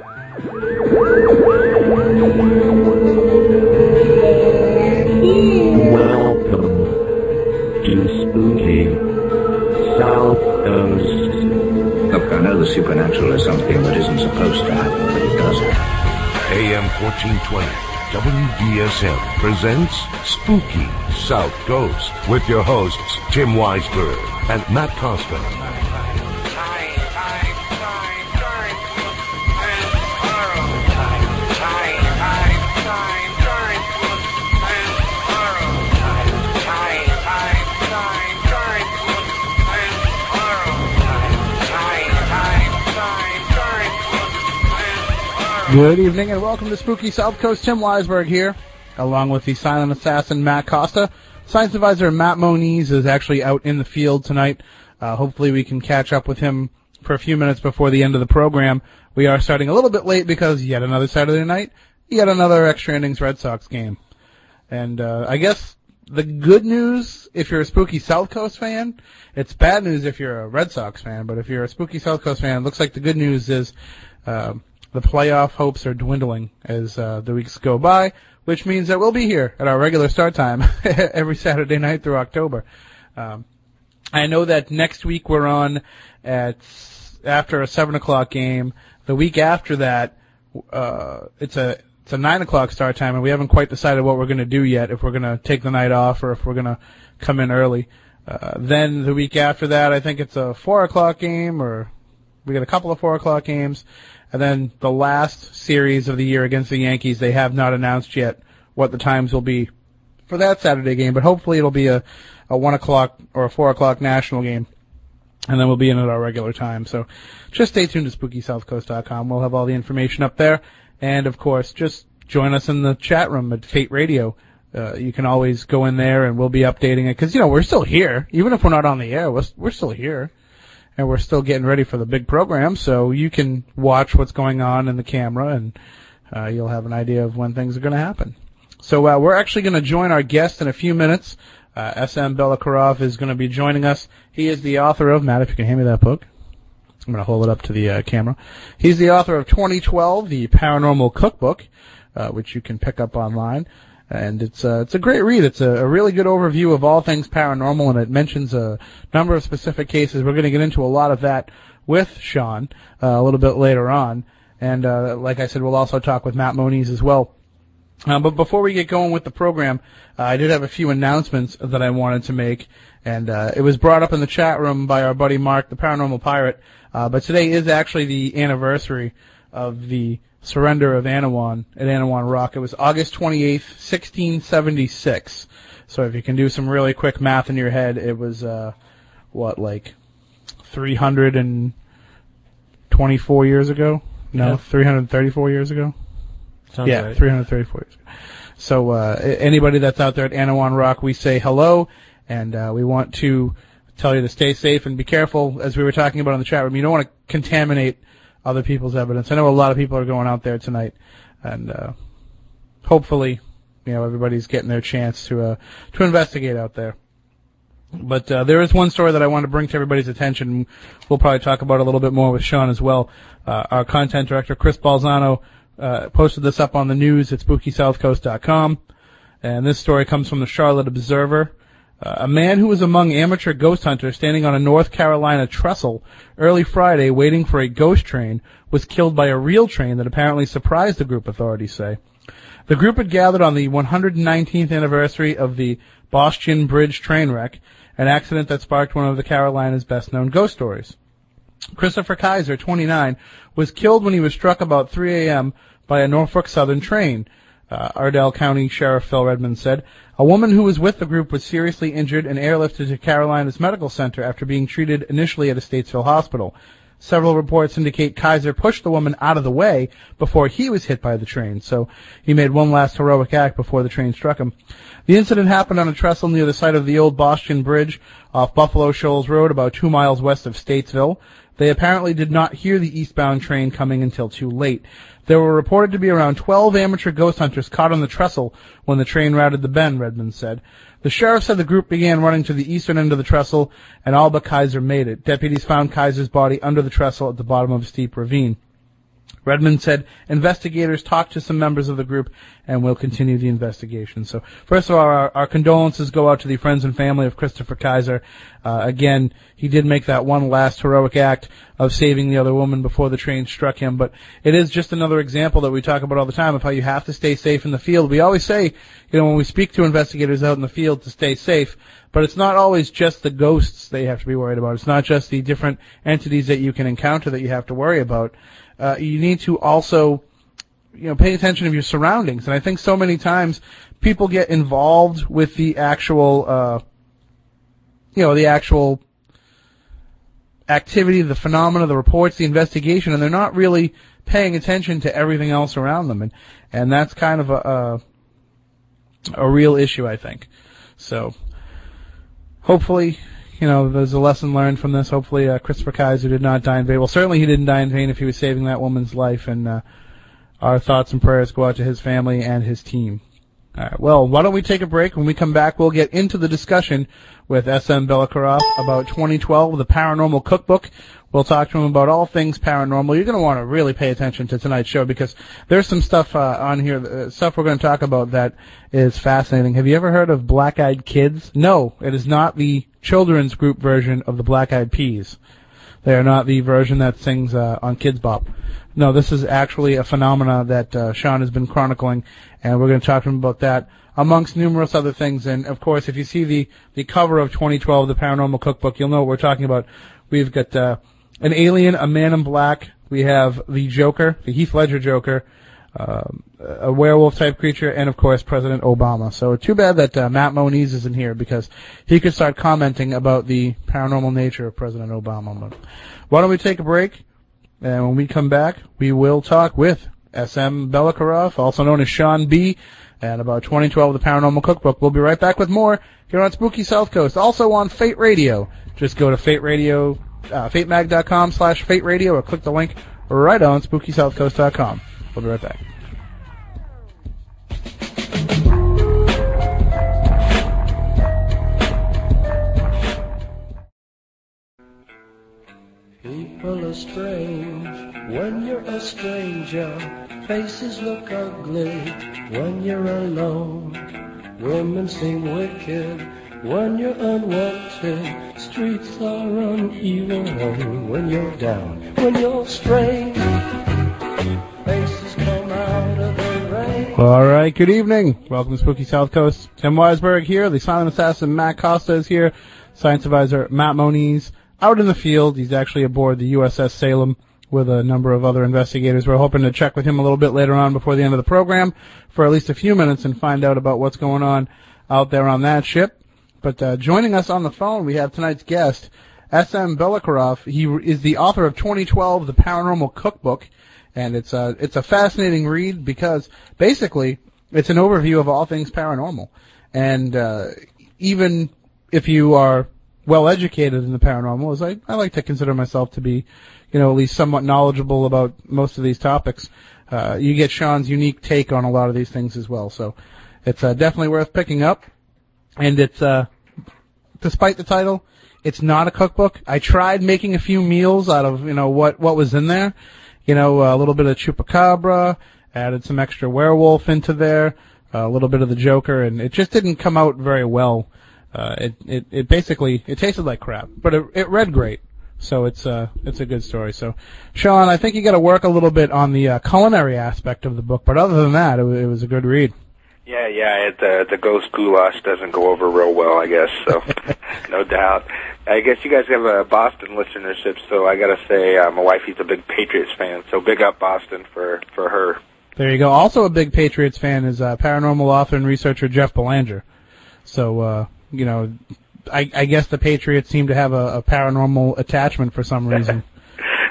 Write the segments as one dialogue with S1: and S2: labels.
S1: Welcome to Spooky South Coast.
S2: Look, I know the supernatural is something that isn't supposed to happen, but it does.
S3: AM 1420, WBSM presents Spooky South Coast with your hosts, Tim Weisberg and Matt Costa.
S4: Good evening and welcome to Spooky South Coast. Tim Weisberg here, along with the silent assassin Matt Costa. Science advisor Matt Moniz is actually out in the field tonight. Uh, hopefully we can catch up with him for a few minutes before the end of the program. We are starting a little bit late because yet another Saturday night, yet another extra innings Red Sox game. And uh, I guess the good news, if you're a Spooky South Coast fan, it's bad news if you're a Red Sox fan. But if you're a Spooky South Coast fan, it looks like the good news is uh, the playoff hopes are dwindling as uh, the weeks go by, which means that we'll be here at our regular start time every Saturday night through October. Um, I know that next week we're on at after a seven o'clock game. The week after that, uh, it's a it's a nine o'clock start time, and we haven't quite decided what we're going to do yet. If we're going to take the night off or if we're going to come in early. Uh, then the week after that, I think it's a four o'clock game, or we got a couple of four o'clock games, and then the last series of the year against the Yankees. They have not announced yet what the times will be for that Saturday game, but hopefully it'll be a a one o'clock or a four o'clock national game. And then we'll be in at our regular time. So just stay tuned to SpookySouthCoast.com. We'll have all the information up there. And of course, just join us in the chat room at Fate Radio. Uh, you can always go in there and we'll be updating it because, you know, we're still here. Even if we're not on the air, we're, we're still here. And we're still getting ready for the big program. So you can watch what's going on in the camera and, uh, you'll have an idea of when things are going to happen. So, uh, we're actually going to join our guest in a few minutes. Uh, SM Belakarov is going to be joining us. He is the author of, Matt, if you can hand me that book. I'm going to hold it up to the uh, camera. He's the author of 2012, the Paranormal Cookbook, uh, which you can pick up online. And it's uh, it's a great read. It's a, a really good overview of all things paranormal, and it mentions a number of specific cases. We're going to get into a lot of that with Sean uh, a little bit later on. And uh, like I said, we'll also talk with Matt Moniz as well. Uh, but before we get going with the program, uh, I did have a few announcements that I wanted to make, and uh, it was brought up in the chat room by our buddy Mark, the Paranormal Pirate. But today is actually the anniversary of the surrender of Anawan at Anawan Rock. It was August 28th, 1676. So if you can do some really quick math in your head, it was uh, what like 324 years ago? No,
S5: Yeah.
S4: 334 years ago.
S5: Sounds
S4: yeah,
S5: right.
S4: 334 years. Ago. So uh, anybody that's out there at Anawan Rock, we say hello, and uh, we want to tell you to stay safe and be careful. As we were talking about in the chat room, you don't want to contaminate other people's evidence. I know a lot of people are going out there tonight, and uh, hopefully, you know, everybody's getting their chance to uh, to investigate out there. But uh, there is one story that I want to bring to everybody's attention. We'll probably talk about it a little bit more with Sean as well. Uh, our content director, Chris Balzano, uh, posted this up on the news at SpookySouthCoast.com. And this story comes from the Charlotte Observer. A man who was among amateur ghost hunters standing on a North Carolina trestle early Friday waiting for a ghost train was killed by a real train that apparently surprised the group, authorities say. The group had gathered on the 119th anniversary of the Bostian Bridge train wreck, an accident that sparked one of the Carolinas' best known ghost stories. Christopher Kaiser, 29, was killed when he was struck about 3 a.m. by a Norfolk Southern train. Uh, Iredell County Sheriff Phil Redmond said, a woman who was with the group was seriously injured and airlifted to Carolina's medical center after being treated initially at a Statesville hospital. Several reports indicate Kaiser pushed the woman out of the way before he was hit by the train, so he made one last heroic act before the train struck him. The incident happened on a trestle near the site of the old Bostian Bridge off Buffalo Shoals Road, about two miles west of Statesville. They apparently did not hear the eastbound train coming until too late. There were reported to be around 12 amateur ghost hunters caught on the trestle when the train routed the bend, Redmond said. The sheriff said the group began running to the eastern end of the trestle, and all but Kaiser made it. Deputies found Kaiser's body under the trestle at the bottom of a steep ravine. Redmond said investigators talked to some members of the group and will continue the investigation. So first of all, our, our condolences go out to the friends and family of Christopher Kaiser. Uh, again, he did make that one last heroic act of saving the other woman before the train struck him, but it is just another example that we talk about all the time of how you have to stay safe in the field. We always say, you know, when we speak to investigators out in the field to stay safe, but it's not always just the ghosts you have to be worried about. It's not just the different entities that you can encounter that you have to worry about uh, you need to also, you know, pay attention to your surroundings. And I think so many times people get involved with the actual, uh, you know, the actual activity, the phenomena, the reports, the investigation, and they're not really paying attention to everything else around them. And, and that's kind of a, a, a real issue, I think. So, hopefully, you know, there's a lesson learned from this. Hopefully, uh, Christopher Kaiser did not die in vain. Well, certainly he didn't die in vain if he was saving that woman's life, and uh, our thoughts and prayers go out to his family and his team. All right, well, why don't we take a break? When we come back, we'll get into the discussion with S.M. Belikoff about 2012, the Paranormal Cookbook. We'll talk to him about all things paranormal. You're going to want to really pay attention to tonight's show because there's some stuff uh, on here, uh, stuff we're going to talk about that is fascinating. Have you ever heard of Black Eyed Kids? No, it is not the children's group version of the Black Eyed Peas. They are not the version that sings uh, on Kidz Bop. No, this is actually a phenomena that uh, Sean has been chronicling, and we're going to talk to him about that amongst numerous other things. And of course, if you see the the cover of 2012, the Paranormal Cookbook, you'll know what we're talking about. We've got uh, an alien, a man in black. We have the Joker, the Heath Ledger Joker, um, a werewolf type creature, and of course President Obama. So too bad that uh, Matt Moniz isn't here because he could start commenting about the paranormal nature of President Obama. But why don't we take a break? And when we come back, we will talk with S.M. Belikoff, also known as Sean B., and about 2012, the Paranormal Cookbook. We'll be right back with more here on Spooky South Coast. Also on Fate Radio. Just go to Fate Radio, uh, fatemag.com slash Fate Radio or click the link right on SpookySouthCoast.com. We'll be right back.
S5: People are strange when you're a stranger. Faces look ugly when you're alone. Women seem wicked when you're unwanted. Streets are uneven when you're down. When you're strange,
S4: All right, good evening. Welcome to Spooky South Coast. Tim Weisberg here. The silent assassin Matt Costa is here. Science advisor Matt Moniz out in the field. He's actually aboard the USS Salem with a number of other investigators. We're hoping to check with him a little bit later on before the end of the program for at least a few minutes and find out about what's going on out there on that ship. But uh, joining us on the phone, we have tonight's guest, S.M. Belikoff. He is the author of 2012, The Paranormal Cookbook, and it's a it's a fascinating read because basically it's an overview of all things paranormal. And uh, even if you are well educated in the paranormal, as I, I like to consider myself to be, you know, at least somewhat knowledgeable about most of these topics, uh, you get Sean's unique take on a lot of these things as well. So it's uh, definitely worth picking up. And it's, uh, despite the title, it's not a cookbook. I tried making a few meals out of, you know, what, what was in there. You know, a little bit of chupacabra, added some extra werewolf into there, a little bit of the Joker, and it just didn't come out very well. Uh, it, it, it basically, it tasted like crap, but it, it read great. So it's, uh, it's a good story. So, Sean, I think you gotta work a little bit on the, uh, culinary aspect of the book, but other than that, it, it was a good read.
S6: Yeah, yeah, it, the the ghost goulash doesn't go over real well, I guess. So, no doubt. I guess you guys have a Boston listenership, so I gotta say, uh, my wife, he's a big Patriots fan, so big up Boston for for her.
S4: There you go. Also a big Patriots fan is, uh, paranormal author and researcher Jeff Belanger. So, uh, you know, I, I guess the Patriots seem to have a, a paranormal attachment for some reason.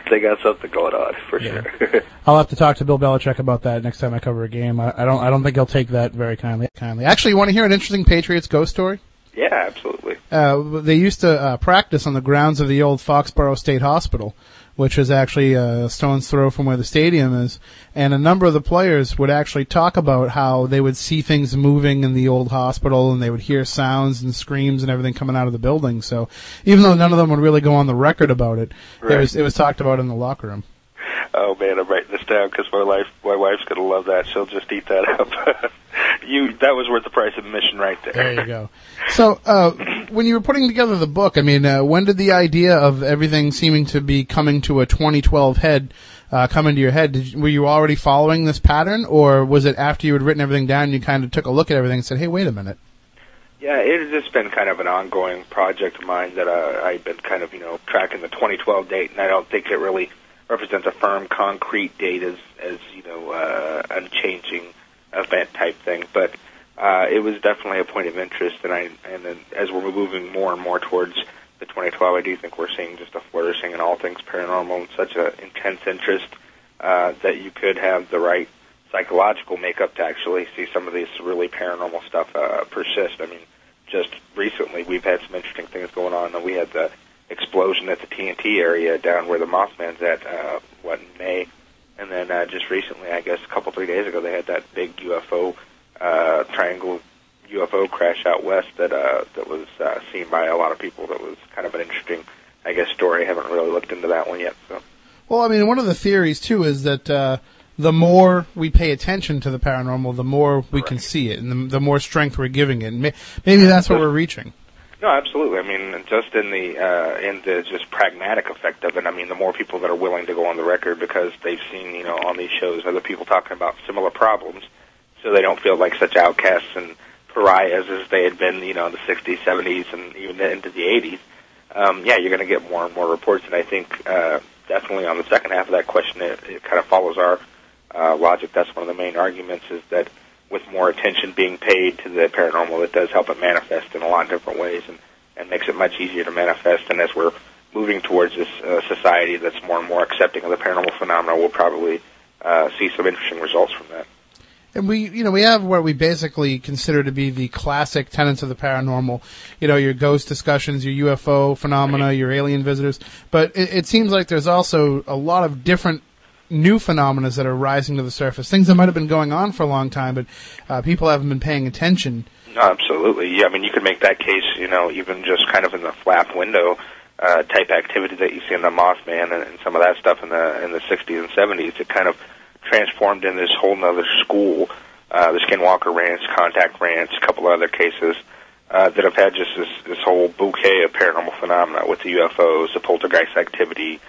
S6: They got something going on for
S4: Yeah.
S6: sure.
S4: I'll have to talk to Bill Belichick about that next time I cover a game. I, I don't I don't think he'll take that very kindly. Kindly. Actually, you want to hear an interesting Patriots ghost story?
S6: yeah, absolutely.
S4: Uh, they used to uh, practice on the grounds of the old Foxborough State Hospital, which is actually a stone's throw from where the stadium is. And a number of the players would actually talk about how they would see things moving in the old hospital and they would hear sounds and screams and everything coming out of the building. So even though none of them would really go on the record about it, it was it was talked about in the locker room.
S6: Oh man, I'm writing this down because my wife, my wife's gonna love that. She'll just eat that up. you, that was worth the price of admission right there.
S4: There you go. So, uh, when you were putting together the book, I mean, uh, when did the idea of everything seeming to be coming to a 2012 head uh, come into your head? You, were you already following this pattern, or was it after you had written everything down, you kind of took a look at everything and said, "Hey, wait a minute."
S6: Yeah, it has just been kind of an ongoing project of mine that uh, I've been kind of, you know, tracking the 2012 date, and I don't think it really represents a firm, concrete date as, as you know, uh, unchanging event type thing. But uh, it was definitely a point of interest, and I, and then as we're moving more and more towards the 2012, I do think we're seeing just a flourishing in all things paranormal and such an intense interest uh, that you could have the right psychological makeup to actually see some of this really paranormal stuff uh, persist. I mean, just recently we've had some interesting things going on. And we had the explosion at the TNT area down where the Mothman's at, uh, what, in May. And then uh, just recently, I guess a couple, three days ago, they had that big UFO, uh, triangle UFO crash out west that uh, that was uh, seen by a lot of people. That was kind of an interesting, I guess, story. I haven't really looked into that one yet. So.
S4: Well, I mean, one of the theories too is that uh, the more we pay attention to the paranormal, the more we can see it, and the, the more strength we're giving it. Maybe that's what we're reaching.
S6: No, absolutely. I mean, just in the uh, in the just pragmatic effect of it. I mean, the more people that are willing to go on the record because they've seen, you know, on these shows other people talking about similar problems, so they don't feel like such outcasts and pariahs as they had been, you know, in the 60s, 70s, and even into the 80s. Um, yeah, you're going to get more and more reports, and I think uh, definitely on the second half of that question, it, it kind of follows our uh, logic. That's one of the main arguments is that with more attention being paid to the paranormal, it does help it manifest in a lot of different ways and, and makes it much easier to manifest. And as we're moving towards this uh, society that's more and more accepting of the paranormal phenomena, we'll probably uh, see some interesting results from that.
S4: And we, you know, we have what we basically consider to be the classic tenets of the paranormal. You know, your ghost discussions, your UFO phenomena, your alien visitors. But it, it seems like there's also a lot of different new phenomena that are rising to the surface. Things that might have been going on for a long time, but uh, people haven't been paying attention.
S6: Absolutely. Yeah, I mean, you could make that case, you know, even just kind of in the flap window uh, type activity that you see in the Mothman and, and some of that stuff in the in the 60s and 70s. It kind of transformed in this whole other school, uh, the Skinwalker Ranch, Contact Ranch, a couple other cases uh, that have had just this, this whole bouquet of paranormal phenomena with the UFOs, the poltergeist activity, uh,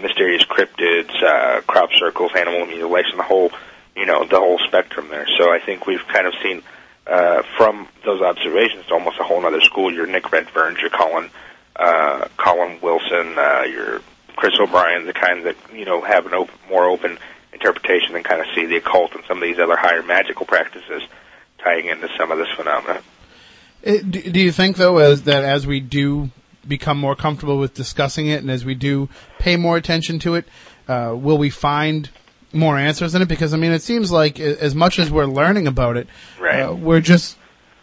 S6: mysterious cryptids, uh, crop circles, animal mutilation, the whole, you know, the whole spectrum there. So I think we've kind of seen uh, from those observations almost a whole other school. Your Nick Redferns, your Colin, uh, Colin Wilson, uh, your Chris O'Brien, the kind that you know have an open, more open interpretation and kind of see the occult and some of these other higher magical practices tying into some of this phenomena.
S4: Do, do you think though, as that as we do become more comfortable with discussing it, and as we do pay more attention to it, uh, will we find more answers in it? Because I mean, it seems like as much as we're learning about it,
S6: Right.
S4: uh, we're just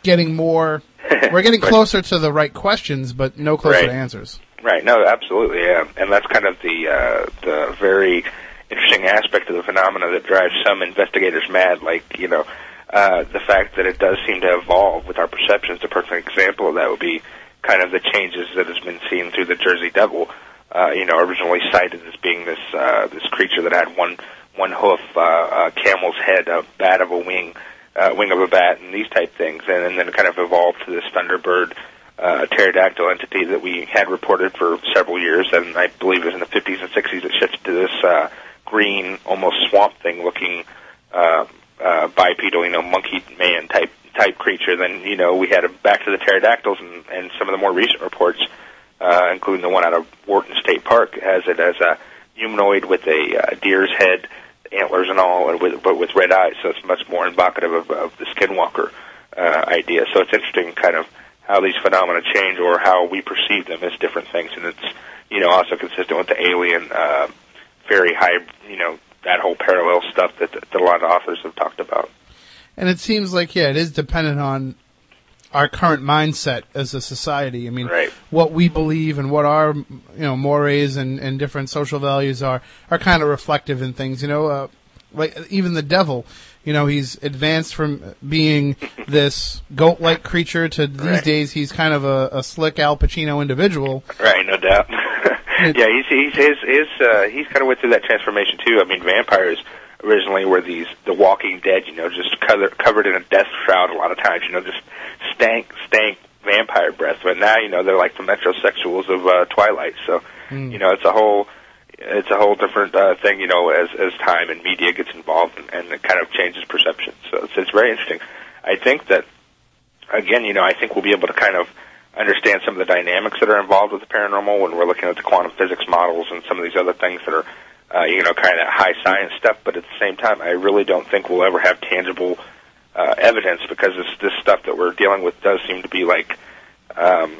S4: getting more. we're getting closer to the right questions, but no closer
S6: Right.
S4: to answers.
S6: Right. No, absolutely. Yeah, and that's kind of the uh, the very interesting aspect of the phenomena that drives some investigators mad. Like you know, uh, the fact that it does seem to evolve with our perceptions. The perfect example of that would be kind of the changes that has been seen through the Jersey Devil. Uh, you know, originally cited as being this uh, this creature that had one one hoof, uh, a camel's head, a bat of a wing, uh, wing of a bat, and these type things, and, and then kind of evolved to this thunderbird uh, pterodactyl entity that we had reported for several years, and I believe it was in the 50s and 60s it shifted to this uh, green, almost swamp thing looking uh, uh, bipedal, you know, monkey man type type creature. Then you know we had a back to the pterodactyls, and, and some of the more recent reports, uh, including the one out of Wharton State Park, has it as a humanoid with a uh, deer's head, antlers and all, and with, but with red eyes. So it's much more evocative of, of the skinwalker uh, idea. So it's interesting, kind of how these phenomena change or how we perceive them as different things, and it's you know also consistent with the alien, uh, very high, you know, that whole parallel stuff that, that a lot of authors have talked about.
S4: And it seems like yeah, it is dependent on our current mindset as a society. I mean,
S6: Right.
S4: what we believe and what our you know mores and, and different social values are are kind of reflective in things. You know, uh, like even the devil. You know, he's advanced from being this goat-like creature to these
S6: Right.
S4: days he's kind of a, a slick Al Pacino individual.
S6: Right, no doubt. yeah, he's he's his his uh, he's kind of went through that transformation too. I mean, vampires originally were these the Walking Dead, you know, just covered covered in a death shroud a lot of times, you know, just stank stank vampire breath. But now, you know, they're like the metrosexuals of uh, Twilight. So,
S4: Mm.
S6: you know, it's a whole it's a whole different uh, thing, you know, as as time and media gets involved and, and it kind of changes perception. So it's, it's very interesting. I think that again, you know, I think we'll be able to kind of understand some of the dynamics that are involved with the paranormal when we're looking at the quantum physics models and some of these other things that are, uh, you know, kind of high science stuff. But at the same time, I really don't think we'll ever have tangible uh, evidence because this this stuff that we're dealing with does seem to be like um,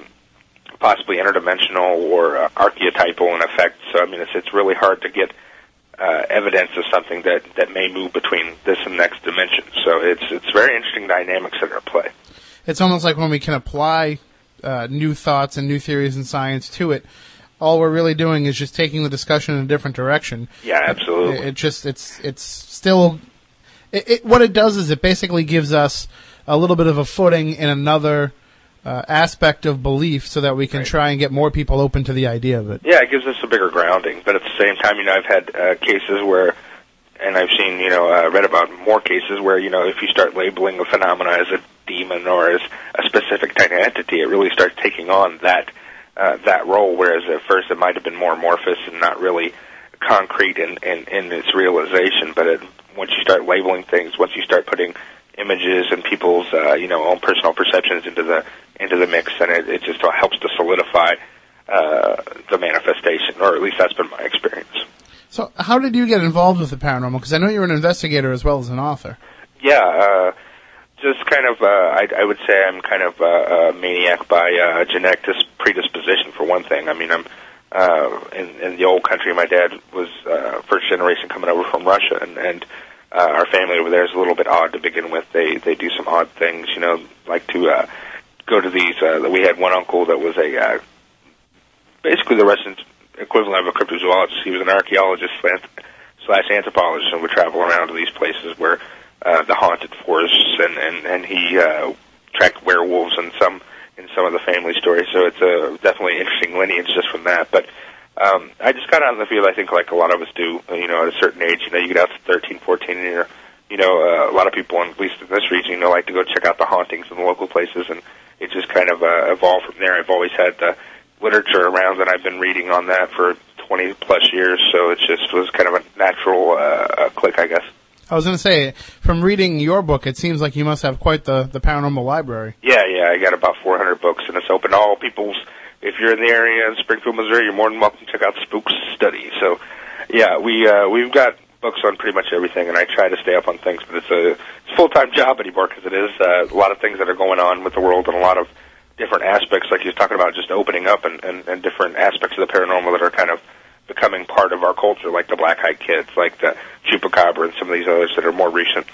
S6: possibly interdimensional or uh, archetypal in effect. So I mean, it's it's really hard to get uh, evidence of something that that may move between this and next dimension. So it's it's very interesting dynamics that are at play.
S4: It's almost like when we can apply uh, new thoughts and new theories in science to it. All we're really doing is just taking the discussion in a different direction.
S6: Yeah, absolutely.
S4: It, it just it's it's still it, it, what it does is it basically gives us a little bit of a footing in another uh, aspect of belief, so that we can
S6: Right.
S4: try and get more people open to the idea of it.
S6: Yeah, it gives us a bigger grounding. But at the same time, you know, I've had uh, cases where, and I've seen, you know, uh, read about more cases where, you know, if you start labeling a phenomena as a demon or as a specific type of entity, it really starts taking on that uh, that role. Whereas at first it might have been more amorphous and not really concrete in in, in its realization. But it, once you start labeling things, once you start putting images and people's uh, you know own personal perceptions into the into the mix, and it, it just helps to solidify uh, the manifestation, or at least that's been my experience.
S4: So, how did you get involved with the paranormal? Because I know you're an investigator as well as an author.
S6: Yeah, uh, just kind of, uh, I, I would say I'm kind of uh, a maniac by uh, genetic dis- predisposition, for one thing. I mean, I'm uh, in, in the old country. My dad was uh, first generation coming over from Russia, and, and uh, our family over there is a little bit odd to begin with. They they do some odd things, you know, like to uh, go to these. Uh, we had one uncle that was a uh, basically the Russian equivalent of a cryptozoologist. He was an archaeologist slash anthropologist and would travel around to these places where uh, the haunted forests and and and he uh, tracked werewolves and some in some of the family stories. So it's a definitely interesting lineage just from that. But um, I just got out in the field. I think like a lot of us do. You know, at a certain age, you know, you get out to 13, 14, and you're you know, uh, a lot of people, at least in this region, you know, like to go check out the hauntings in the local places, and it just kind of uh, evolved from there. I've always had the literature around, and I've been reading on that for 20 plus years, so it just was kind of a natural uh, uh, click, I guess.
S4: I was going to say, from reading your book, it seems like you must have quite the, the paranormal library.
S6: Yeah, yeah, I got about 400 books, and it's open to all people's. If you're in the area in Springfield, Missouri, you're more than welcome to check out Spooks Study. So, yeah, we uh, we've got books on pretty much everything, and I try to stay up on things. But it's a, it's a full time job anymore because it is uh, a lot of things that are going on with the world, and a lot of different aspects, like was talking about, just opening up, and, and, and different aspects of the paranormal that are kind of becoming part of our culture, like the Black Eyed Kids, like the Chupacabra, and some of these others that are more recent.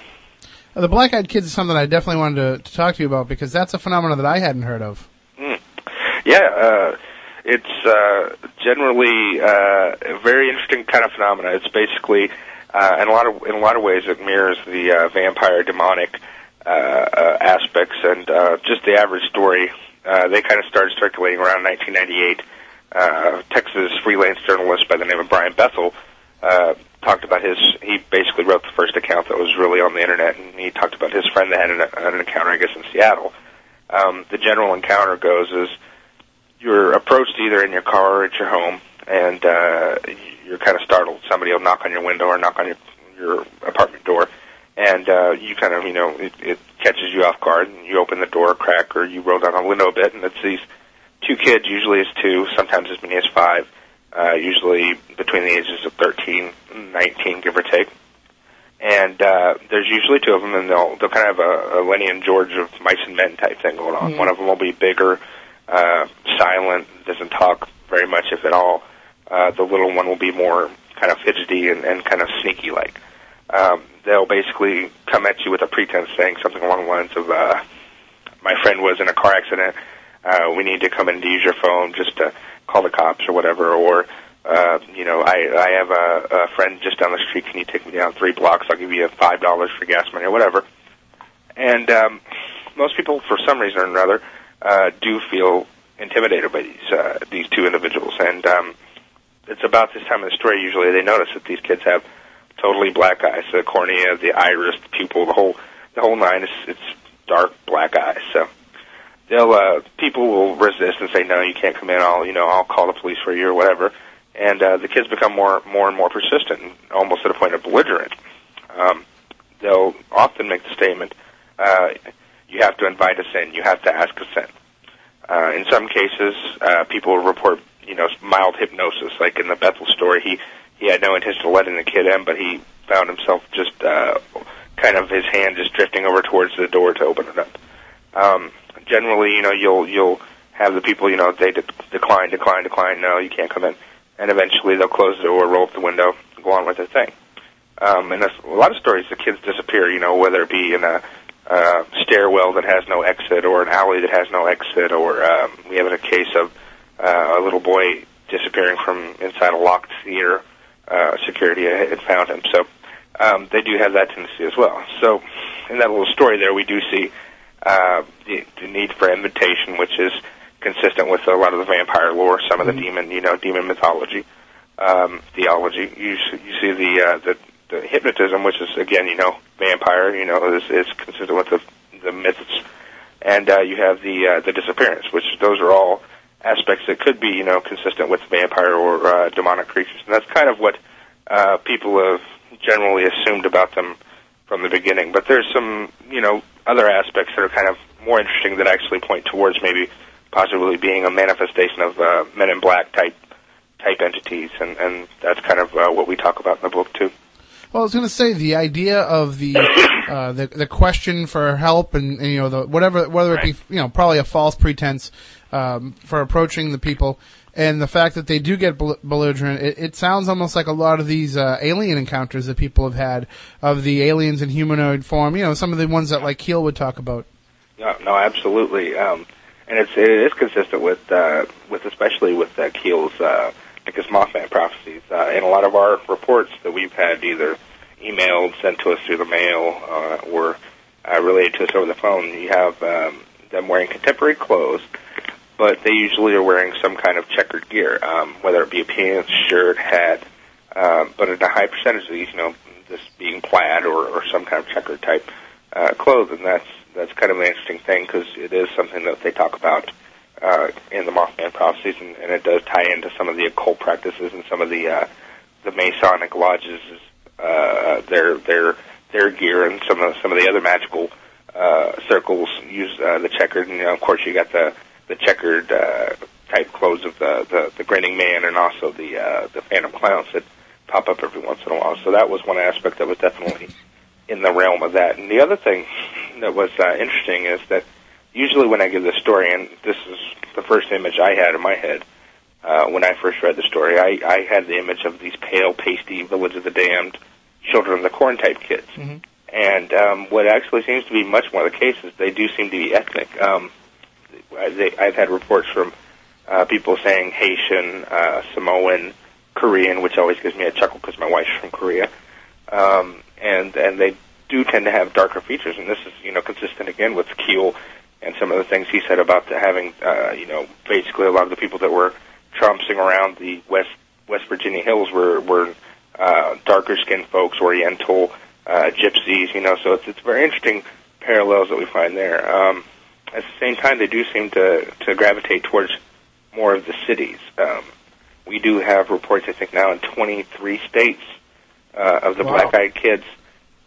S4: The Black Eyed Kids is something I definitely wanted to, to talk to you about because that's a phenomenon that I hadn't heard of.
S6: Yeah, uh, it's uh, generally uh, a very interesting kind of phenomena. It's basically, uh, in a lot of in a lot of ways, it mirrors the uh, vampire demonic uh, uh, aspects, and uh, just the average story. Uh, they kind of started circulating around 1998. Uh, Texas freelance journalist by the name of Brian Bethel uh, talked about his. He basically wrote the first account that was really on the internet, and he talked about his friend that had an, an encounter, I guess, in Seattle. Um, the general encounter goes is you're approached either in your car or at your home, and uh, you're kind of startled. Somebody will knock on your window or knock on your your apartment door, and uh, you kind of you know it, it catches you off guard, and you open the door a crack or you roll down the window a bit, and it's these two kids, usually as two, sometimes as many as five, uh, usually between the ages of 13 and 19, give or take. And uh, there's usually two of them, and they'll they'll kind of have a, a Lenny and George of mice and men type thing going on. One of them will be bigger, uh, silent, doesn't talk very much, if at all. Uh, the little one will be more kind of fidgety and, and kind of sneaky like. Um, they'll basically come at you with a pretense saying something along the lines of, uh, "My friend was in a car accident. Uh, we need to come to use your phone just to call the cops or whatever." Or, uh, you know, I I have a, a friend just down the street. Can you take me down three blocks? I'll give you five dollars for gas money or whatever. And um, most people, for some reason or another, uh, do feel intimidated by these uh, these two individuals, and um, it's about this time of the story. Usually, they notice that these kids have totally black eyes, the cornea, the iris, the pupil, the whole the whole nine. It's, it's dark black eyes. So they'll uh, people will resist and say, no, you can't come in. I'll you know I'll call the police for you or whatever. And uh, the kids become more more and more persistent, almost to the point of belligerent. Um, they'll often make the statement, uh, "You have to invite us in. You have to ask us in." Uh, in some cases, uh, people report, you know, mild hypnosis. Like in the Bethel story, he he had no intention of letting the kid in, but he found himself just uh, kind of his hand just drifting over towards the door to open it up. Um, generally, you know, you'll you'll have the people, you know, they de- decline, decline, decline. No, you can't come in, and eventually they'll close the door, roll up the window, go on with their thing. Um, and that's, a lot of stories, the kids disappear. You know, whether it be in a uh, stairwell that has no exit, or an alley that has no exit, or um, we have a case of uh, a little boy disappearing from inside a locked theater. Uh, security had found him, so um, they do have that tendency as well. So, in that little story there, we do see uh, the, the need for invitation, which is consistent with a lot of the vampire lore, some of the demon, you know, demon mythology, um, theology. You you see the uh, the the hypnotism, which is again, you know, vampire, you know, is, is consistent with the the myths, and uh, you have the uh, the disappearance, which those are all aspects that could be, you know, consistent with vampire or uh, demonic creatures, and that's kind of what uh, people have generally assumed about them from the beginning. But there's some, you know, other aspects that are kind of more interesting that actually point towards maybe possibly being a manifestation of uh, Men in Black type type entities, and and that's kind of uh, what we talk about in the book too.
S4: Well, I was going to say the idea of the uh, the the question for help and, and you know the whatever whether it be you know probably a false pretense um, for approaching the people and the fact that they do get bel- belligerent. It, it sounds almost like a lot of these uh, alien encounters that people have had of the aliens in humanoid form. You know, some of the ones that like Keel would talk about.
S6: No, no, absolutely, um, and it's it is consistent with uh, with especially with uh, Keel's uh, Mothman prophecies. Uh, in a lot of our reports that we've had either emailed, sent to us through the mail, uh, or uh, relayed to us over the phone, you have um, them wearing contemporary clothes, but they usually are wearing some kind of checkered gear, um, whether it be a pants, shirt, hat. Um, but in a high percentage of these, you know, this being plaid or, or some kind of checkered type uh, clothing, that's that's kind of an interesting thing because it is something that they talk about uh, in the Mothman prophecies, and, and it does tie into some of the occult practices and some of the uh, the Masonic lodges, uh, their their their gear, and some of some of the other magical uh, circles use uh, the checkered. And you know, of course, you got the the checkered uh, type clothes of the, the the grinning man, and also the uh, the phantom clowns that pop up every once in a while. So that was one aspect that was definitely in the realm of that. And the other thing that was uh, interesting is that usually when I give this story, and this is the first image I had in my head uh, when I first read the story, I, I had the image of these pale, pasty Village of the Damned, Children of the Corn type kids. And um, what actually seems to be much more the case is they do seem to be ethnic. Um, they, I've had reports from uh, people saying Haitian, uh, Samoan, Korean, which always gives me a chuckle because my wife's from Korea. Um, and and they do tend to have darker features, and this is you know consistent again with Keel and some of the things he said about the having uh, you know basically a lot of the people that were trouncing around the West West Virginia hills were were uh, darker skinned folks, Oriental, uh, Gypsies, you know. So it's it's very interesting parallels that we find there. Um, at the same time, they do seem to to gravitate towards more of the cities. Um, we do have reports, I think, now in 23 states uh, of the
S4: Wow.
S6: black-eyed kids,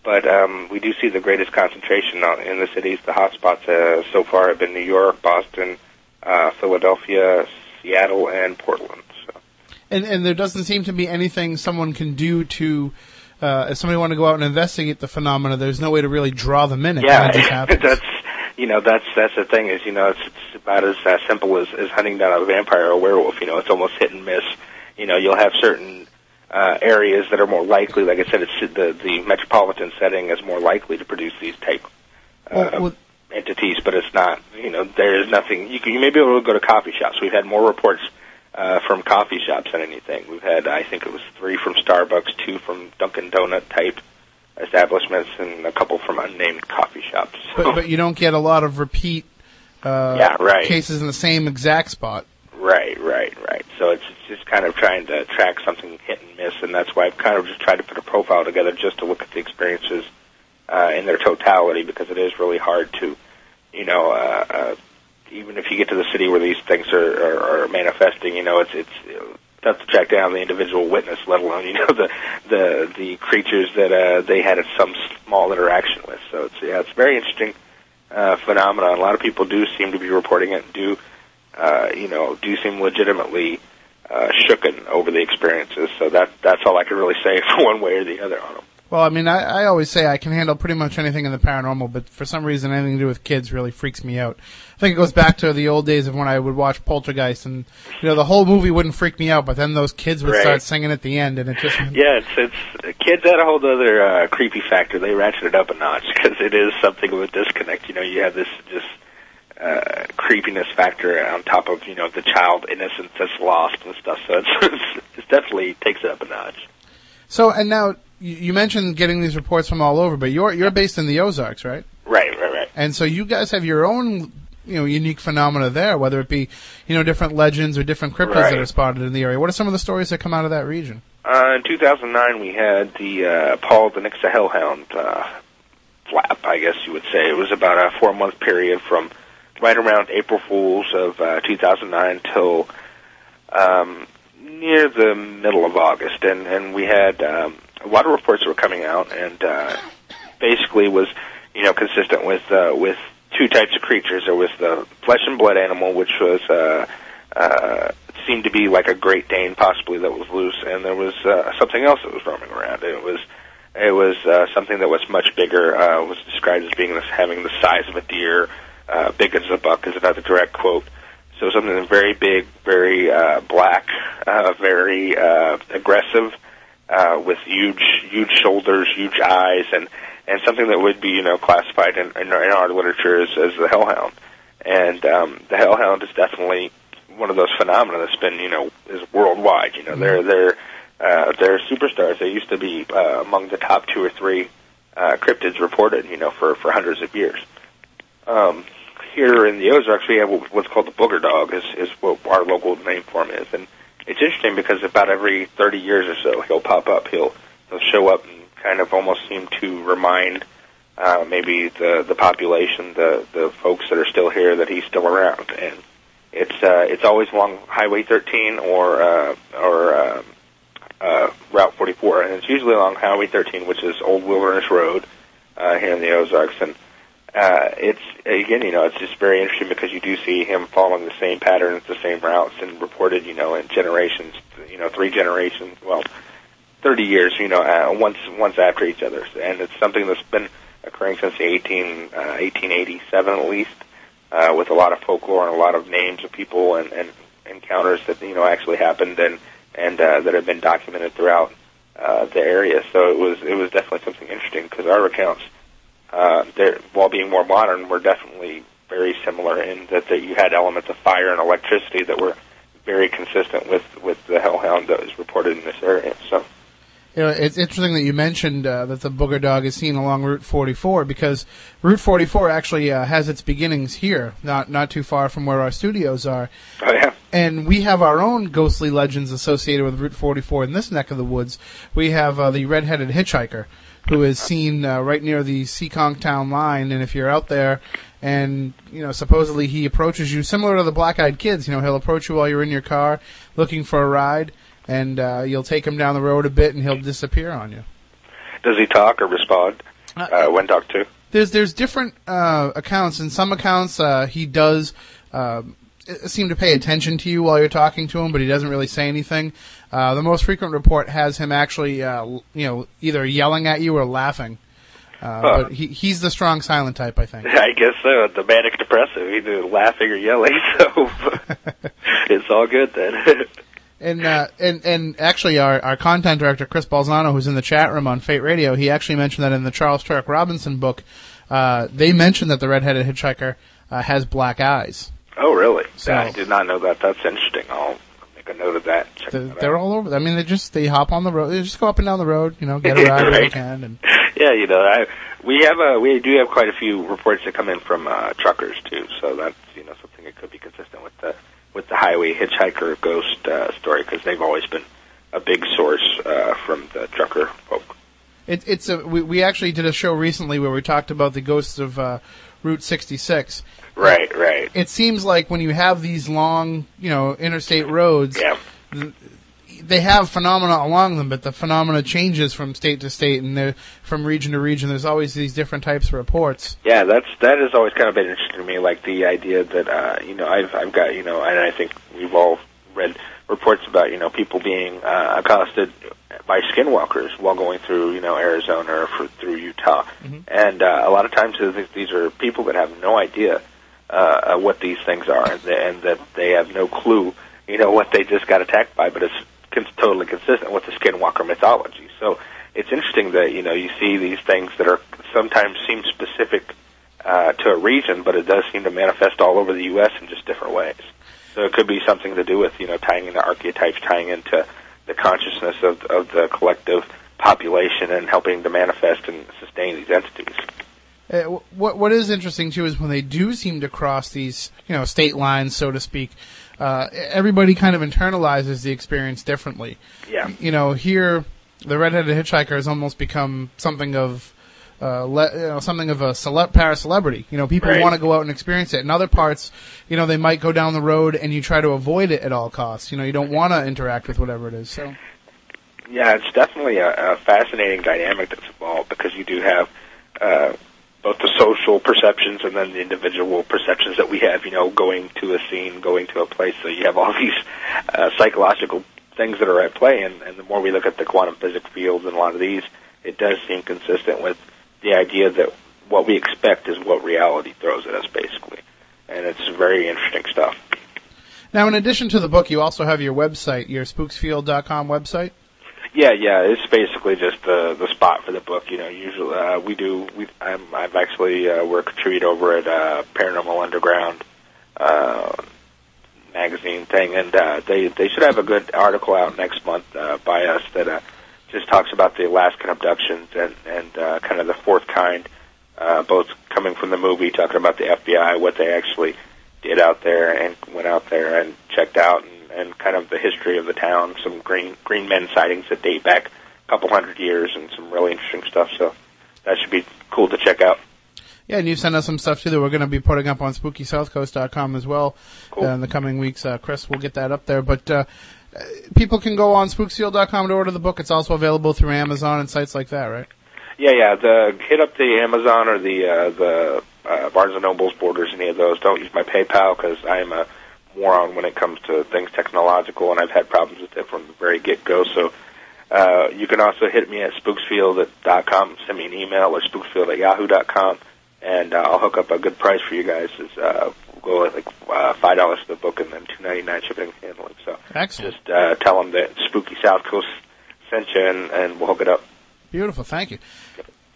S6: but um, we do see the greatest concentration in the cities. The hotspots uh, so far have been New York, Boston, uh, Philadelphia, Seattle, and Portland. So.
S4: And and there doesn't seem to be anything someone can do to. Uh, if somebody want to go out and investigate the phenomena, there's no way to really draw them in. It
S6: yeah,
S4: kinda just happens.
S6: that's you know that's that's the thing is you know it's, it's about as uh, simple as, as hunting down a vampire or a werewolf. You know, it's almost hit and miss. You know, you'll have certain uh, areas that are more likely. Like I said, it's the the metropolitan setting is more likely to produce these type uh,
S4: Well, with-
S6: entities, but it's not. You know, there is nothing. You can you may be able to go to coffee shops. We've had more reports uh, from coffee shops than anything. We've had, I think it was three from Starbucks, two from Dunkin' Donut type establishments, and a couple from unnamed coffee shops.
S4: but, but you don't get a lot of repeat uh,
S6: Yeah, right.
S4: cases in the same exact spot.
S6: Right, right, right. So it's it's just kind of trying to track something hit and miss, and that's why I've kind of just tried to put a profile together just to look at the experiences uh, in their totality because it is really hard to, you know, uh, uh, even if you get to the city where these things are, are, are manifesting, you know, it's it's tough to track down the individual witness, let alone you know the the the creatures that uh, they had some small interaction with. So it's yeah, it's very interesting uh, phenomenon. A lot of people do seem to be reporting it. Do uh, you know? Do seem legitimately uh, shooken over the experiences. So that that's all I can really say for one way or the other on them.
S4: Well, I mean, I, I always say I can handle pretty much anything in the paranormal, but for some reason, anything to do with kids really freaks me out. I think it goes back to the old days of when I would watch Poltergeist, and you know, the whole movie wouldn't freak me out, but then those kids would
S6: Right.
S4: start singing at the end, and it just
S6: Yeah, it's it's kids had a whole other uh, creepy factor. They ratchet it up a notch because it is something of a disconnect. You know, you have this just uh, creepiness factor on top of you know the child innocence that's lost and stuff. So it's, it's, it definitely takes it up a notch.
S4: So, and now you, mentioned getting these reports from all over, but you're you're based in the Ozarks, right?
S6: Right, right, right.
S4: And so you guys have your own, you know, unique phenomena there, whether it be, you know, different legends or different cryptids that are spotted in the area. What are some of the stories that come out of that region?
S6: Uh, in 2009, we had the uh, Paul the Nixa Hellhound uh, flap, I guess you would say. It was about a four-month period from right around April Fools of uh, 2009 till um, near the middle of August, and and we had um, a lot of reports were coming out, and uh, basically was you know consistent with uh, with two types of creatures. There was the flesh and blood animal, which was uh, uh, seemed to be like a Great Dane, possibly that was loose, and there was uh, something else that was roaming around. It was it was uh, something that was much bigger. Uh, was described as being this, having the size of a deer, uh, big as a buck is another direct quote. So something very big, very uh, black, uh, very uh, aggressive, uh, with huge, huge shoulders, huge eyes, and and something that would be you know classified in, in, our- in our literature as, as the hellhound. And um, the hellhound is definitely one of those phenomena that's been you know is worldwide. You know they're they're uh, they're superstars. They used to be uh, among the top two or three uh, cryptids reported. You know for for hundreds of years. Um, here in the Ozarks, we have what's called the booger dog, is, is what our local name for him is. And it's interesting because about every 30 years or so, he'll pop up. He'll he'll show up and kind of almost seem to remind uh, maybe the the population, the the folks that are still here, that he's still around. And it's uh, it's always along Highway 13 or uh, or uh, uh, Route 44, and it's usually along Highway 13, which is Old Wilderness Road uh, here in the Ozarks. And uh, it's again, you know, it's just very interesting because you do see him following the same patterns, the same routes, and reported, you know, in generations, you know, three generations, well, thirty years, you know, uh, once once after each other, and it's something that's been occurring since the 18, uh, 1887 at least, uh, with a lot of folklore and a lot of names of people and, and encounters that you know actually happened and and uh, that have been documented throughout uh, the area. So it was it was definitely something interesting because our accounts uh, while being more modern, were definitely very similar in that, that you had elements of fire and electricity that were very consistent with, with the hellhound that was reported in this area. So,
S4: You know, it's interesting that you mentioned uh, that the booger dog is seen along Route 44 because Route 44 actually uh, has its beginnings here, not not too far from where our studios are.
S6: oh yeah,
S4: And we have our own ghostly legends associated with Route 44 in this neck of the woods. We have uh, the red-headed hitchhiker, who is seen uh, right near the Seekonk town line. And if you're out there, and you know, supposedly he approaches you, similar to the black-eyed kids. You know, he'll approach you while you're in your car looking for a ride, and uh, you'll take him down the road a bit, and he'll disappear on you.
S6: does he talk or respond uh, when talked to?
S4: there's there's different uh, accounts. In some accounts, uh, he does um, seem to pay attention to you while you're talking to him, but he doesn't really say anything. Uh, the most frequent report has him actually, uh, you know, either yelling at you or laughing. Uh,
S6: Huh.
S4: But he, he's the strong silent type, I think.
S6: I guess so. The manic depressive, either laughing or yelling. So it's all good then.
S4: And uh, and and actually, our our content director Chris Balzano, who's in the chat room on Fate Radio, he actually mentioned that in the Charles Turek Robinson book, uh, they mentioned that the redheaded hitchhiker uh, has black eyes.
S6: Oh, really?
S4: So-
S6: I did not know that. That's interesting. I'll make a note of that. Check
S4: They're,
S6: that
S4: they're
S6: out.
S4: all over. I mean, they just they hop on the road. They just go up and down the road. You know, get a ride where they
S6: Right.
S4: can. And
S6: yeah, you know, I, we have a we do have quite a few reports that come in from uh, truckers too. So that's you know something that could be consistent with the with the highway hitchhiker ghost uh, story because they've always been a big source uh, from the trucker folk.
S4: It, it's a we, we actually did a show recently where we talked about the ghosts of uh, Route 66.
S6: Right, right.
S4: It seems like when you have these long, you know, interstate roads,
S6: Yeah.
S4: they have phenomena along them, but the phenomena changes from state to state and from region to region. There's always these different types of reports.
S6: Yeah, that's that has always kind of been interesting to me. Like the idea that uh, you know I've I've got you know, and I think we've all read reports about you know people being uh, accosted by skinwalkers while going through you know Arizona or for, through Utah, and uh, a lot of times th- these are people that have no idea uh, uh, what these things are, and, and that they have no clue you know what they just got attacked by, but it's con- totally consistent with the skinwalker mythology. So it's interesting that you know you see these things that are sometimes seem specific uh, to a region, but it does seem to manifest all over the U.S. in just different ways. So it could be something to do with you know tying into archetypes, tying into the consciousness of of the collective population, and helping to manifest and sustain these entities.
S4: Uh, what what is interesting too is when they do seem to cross these, you know, state lines, so to speak. Uh, everybody kind of internalizes the experience differently.
S6: Yeah.
S4: You know, here the redheaded hitchhiker has almost become something of uh, le- you know, something of a cele- para celebrity. You know, people
S6: Right.
S4: want to go out and experience it. In other parts, you know, they might go down the road and you try to avoid it at all costs. You know, you don't want to interact with whatever it is. So,
S6: Yeah, it's definitely a, a fascinating dynamic that's involved because you do have uh, both the social perceptions and then the individual perceptions that we have. You know, going to a scene, going to a place. So you have all these uh, psychological things that are at play, and, and the more we look at the quantum physics fields and a lot of these, it does seem consistent with the idea that what we expect is what reality throws at us, basically. And it's very interesting stuff.
S4: now in addition to the book, you also have your website, your spooksfield.com website.
S6: Yeah, yeah, it's basically just the the spot for the book. You know, usually uh, we do. We I'm, I've actually uh, we're a contributor over at uh, Paranormal Underground uh, magazine thing, and uh, they they should have a good article out next month uh, by us that uh, just talks about the Alaskan abductions and and uh, kind of the fourth kind, uh, both coming from the movie, talking about the FBI, what they actually did out there, and went out there and checked out, and, and kind of the history of the town, some green green men sightings that date back a couple hundred years, and some really interesting stuff. So that should be cool to check out.
S4: Yeah, and you sent us some stuff too that we're going to be putting up on SpookySouthCoast.com as well
S6: Cool.
S4: uh, in the coming weeks. Uh, Chris will get that up there. But uh, people can go on spooksfield.com to order the book. It's also available through Amazon and sites like that, right?
S6: Yeah, yeah. The hit up the Amazon or the uh, the uh, Barnes and Nobles borders. Any of those? Don't use my PayPal because I am a moron when it comes to things technological, and I've had problems with it from the very get go. So. Uh, you can also hit me at spooksfield.com, send me an email, or spooksfield at yahoo.com, and uh, I'll hook up a good price for you guys. Is uh, we'll go with like uh, five dollars for the book and then two ninety nine shipping and handling. So
S4: Excellent.
S6: just uh, tell them that Spooky South Coast sent you, and, and we'll hook it up.
S4: Beautiful. Thank you.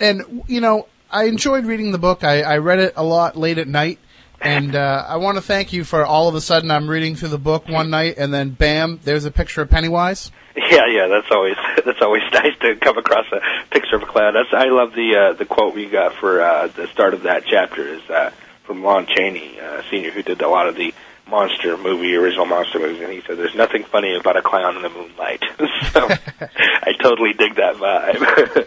S4: And, you know, I enjoyed reading the book. I, I read it a lot late at night. And uh, I want to thank you for all of a sudden I'm reading through the book one night and then bam, there's a picture of Pennywise.
S6: Yeah, yeah, that's always that's always nice to come across a picture of a clown. That's I love the uh, the quote we got for uh, the start of that chapter is uh, from Lon Chaney, uh, senior, who did a lot of the monster movie, original monster movies, and he said, "There's nothing funny about a clown in the moonlight." so I totally dig that vibe.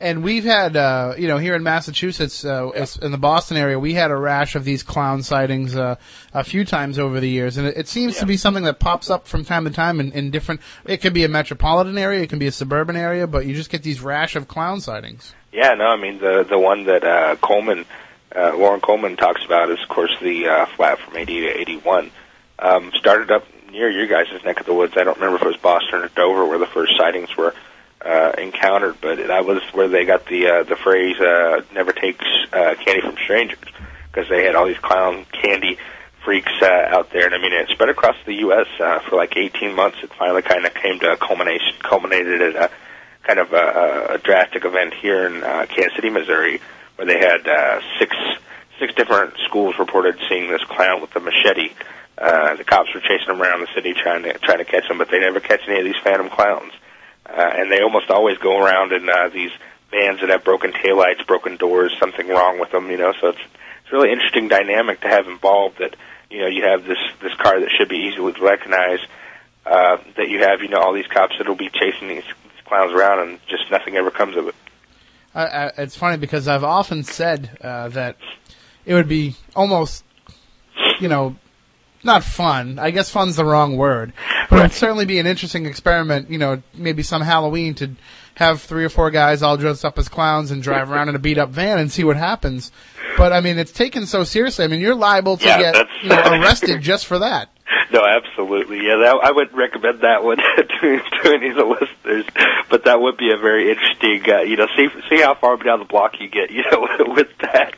S4: And we've had, uh, you know, here in Massachusetts, uh, as- in the Boston area, we had a rash of these clown sightings uh, a few times over the years, and it, it seems to be something that pops up from time to time in, in different. It could be a metropolitan area, it can be a suburban area, but you just get these rash of clown sightings.
S6: Yeah, no, I mean the the one that uh, Coleman, uh, Loren Coleman talks about is, of course, the uh, flap from eighty to eighty one. Um, started up near your guys' neck of the woods. I don't remember if it was Boston or Dover where the first sightings were uh, encountered, but that was where they got the uh, the phrase uh, "never take uh, candy from strangers" because they had all these clown candy freaks uh, out there, and I mean it spread across the U.S. Uh, for like 18 months. It finally kind of came to a culmination, culminated at a kind of a, a drastic event here in uh, Kansas City, Missouri, where they had uh, six six different schools reported seeing this clown with a machete. Uh, the cops were chasing him around the city trying to trying to catch him, but they never catch any of these phantom clowns. And they almost always go around in uh, these vans that have broken taillights, broken doors, something wrong with them, you know. So it's it's a really interesting dynamic to have involved that you know you have this this car that should be easily recognized. Uh, that you have you know all these cops that will be chasing these, these clowns around, and just nothing ever comes of it.
S4: I, it's funny because I've often said uh, that it would be almost, you know, not fun. I guess fun's the wrong word, but it would certainly be an interesting experiment. You know, maybe some Halloween to have three or four guys all dressed up as clowns and drive around in a beat up van and see what happens. But I mean, it's taken so seriously. I mean, you're liable to
S6: Yeah,
S4: get you know, arrested just for that.
S6: No, absolutely. Yeah, that, I would recommend that one to, to any of the listeners. But that would be a very interesting, uh, you know, see see how far down the block you get, you know, with that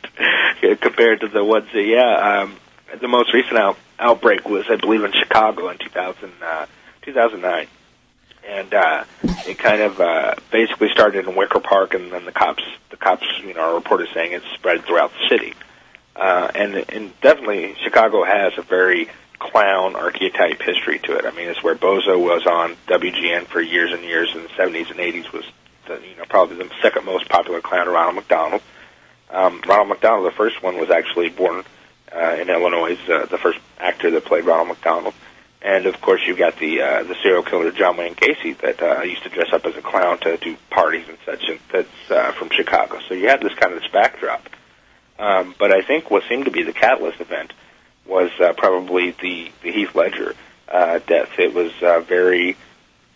S6: compared to the ones that, yeah, um, the most recent out, outbreak was, I believe, in Chicago in 2000, uh, 2009. And, uh, it kind of, uh, basically started in Wicker Park and then the cops, the cops, you know, are reported saying it spread throughout the city. Uh, and, and definitely Chicago has a very clown archetype history to it. I mean, it's where Bozo was on WGN for years and years in the 70s and 80s was, the, you know, probably the second most popular clown, Ronald McDonald. Um, Ronald McDonald, the first one, was actually born uh, in Illinois. He's, uh, the first actor that played Ronald McDonald. And of course, you've got the uh, the serial killer John Wayne Gacy that uh, used to dress up as a clown to do parties and such. And that's uh, from Chicago. So you had this kind of this backdrop. Um, but I think what seemed to be the catalyst event was uh, probably the, the Heath Ledger uh, death. It was uh, very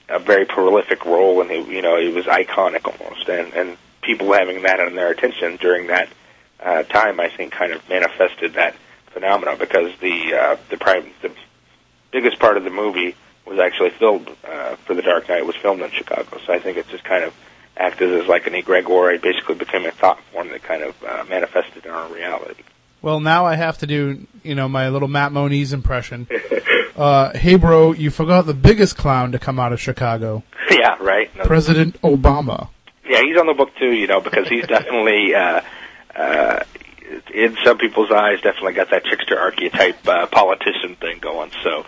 S6: a very prolific role, and it, you know it was iconic almost, and and people having that on their attention during that uh, time, I think, kind of manifested that phenomena because the uh, the prime the biggest part of the movie was actually filmed uh, for The Dark Knight was filmed in Chicago, so I think it just kind of acted as like an egregore. It basically became a thought form that kind of uh, manifested in our reality.
S4: Well, now I have to do, you know, my little Matt Moniz impression. Uh, hey, bro, you forgot the biggest clown to come out of Chicago,
S6: yeah, right. No,
S4: President Obama.
S6: Yeah, he's on the book too, you know, because he's definitely, uh, uh, in some people's eyes, definitely got that trickster archetype uh, politician thing going. So,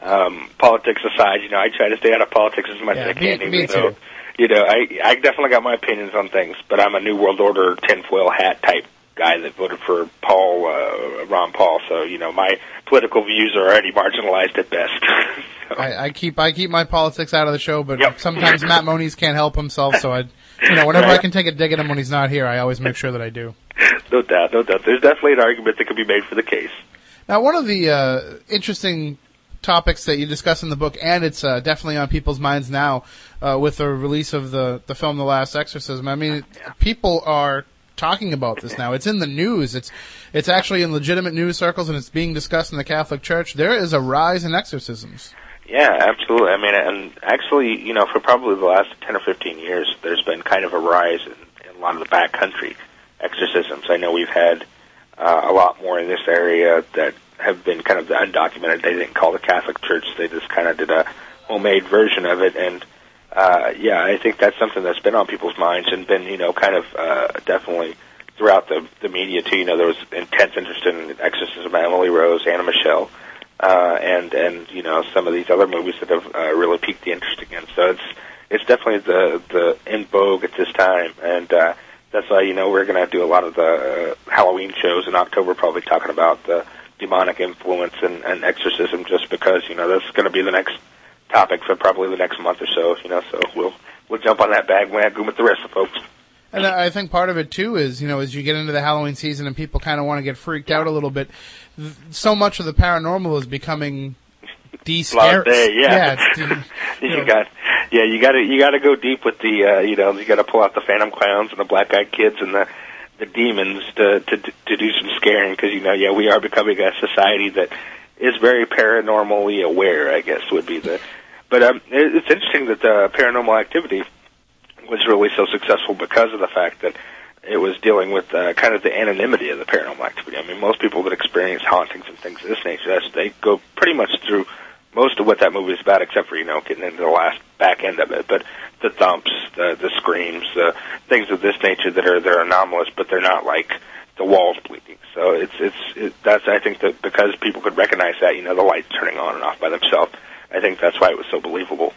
S6: um, politics aside, you know, I try to stay out of politics as much
S4: Yeah,
S6: as I
S4: me-
S6: can.
S4: me
S6: even though,
S4: too.
S6: You know, I I definitely got my opinions on things, but I'm a New World Order tinfoil hat type guy that voted for Paul uh, Ron Paul. So, you know, my political views are already marginalized at best. so.
S4: I, I keep I keep my politics out of the show, but
S6: Yep.
S4: sometimes Matt Moniz can't help himself, so I, you know, whenever I can take a dig at him when he's not here, I always make sure that I do.
S6: no doubt, no doubt. There's definitely an argument that could be made for the case.
S4: Now, one of the uh, interesting topics that you discuss in the book, and it's uh, definitely on people's minds now uh, with the release of the the film The Last Exorcism. I mean, people are talking about this now. It's in the news. It's it's actually in legitimate news circles, and it's being discussed in the Catholic Church. There is a rise in exorcisms.
S6: Yeah, absolutely. I mean, and actually, you know, for probably the last 10 or 15 years, there's been kind of a rise in, in a lot of the backcountry exorcisms. I know we've had uh, a lot more in this area that have been kind of undocumented. They didn't call the Catholic Church. They just kind of did a homemade version of it. And, uh, yeah, I think that's something that's been on people's minds and been, you know, kind of uh, definitely throughout the, the media, too. You know, there was intense interest in exorcism of Emily Rose, Anna Michelle uh, and and you know some of these other movies that have uh, really piqued the interest again. So it's it's definitely the the in vogue at this time, and uh, that's why you know we're going to do a lot of the uh, Halloween shows in October, probably talking about the demonic influence and, and exorcism, just because you know that's going to be the next topic for probably the next month or so. You know, so we'll we'll jump on that bandwagon with the rest of folks.
S4: And I think part of it too is, you know, as you get into the Halloween season and people kind of want to get freaked out a little bit, th- so much of the paranormal is becoming de
S6: Blase, yeah.
S4: it's de-
S6: you
S4: you know,
S6: got yeah you got to you got to go deep with the uh, you know you got to pull out the phantom clowns and the black eyed kids and the the demons to to to do some scaring because you know yeah we are becoming a society that is very paranormally aware I guess would be the but um it, it's interesting that the paranormal activity was really so successful because of the fact that it was dealing with uh, kind of the anonymity of the paranormal activity. I mean, most people that experience hauntings and things of this nature, that's, they go pretty much through most of what that movie is about, except for you know getting into the last back end of it. But the thumps, the the screams, the things of this nature that are they're anomalous, but they're not like the walls bleeding. So it's it's it, that's I think that because people could recognize that, you know, the lights turning on and off by themselves. I think that's why it was so believable.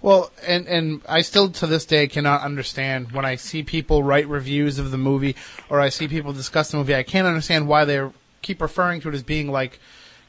S4: Well, and and I still to this day cannot understand when I see people write reviews of the movie or I see people discuss the movie. I can't understand why they keep referring to it as being like,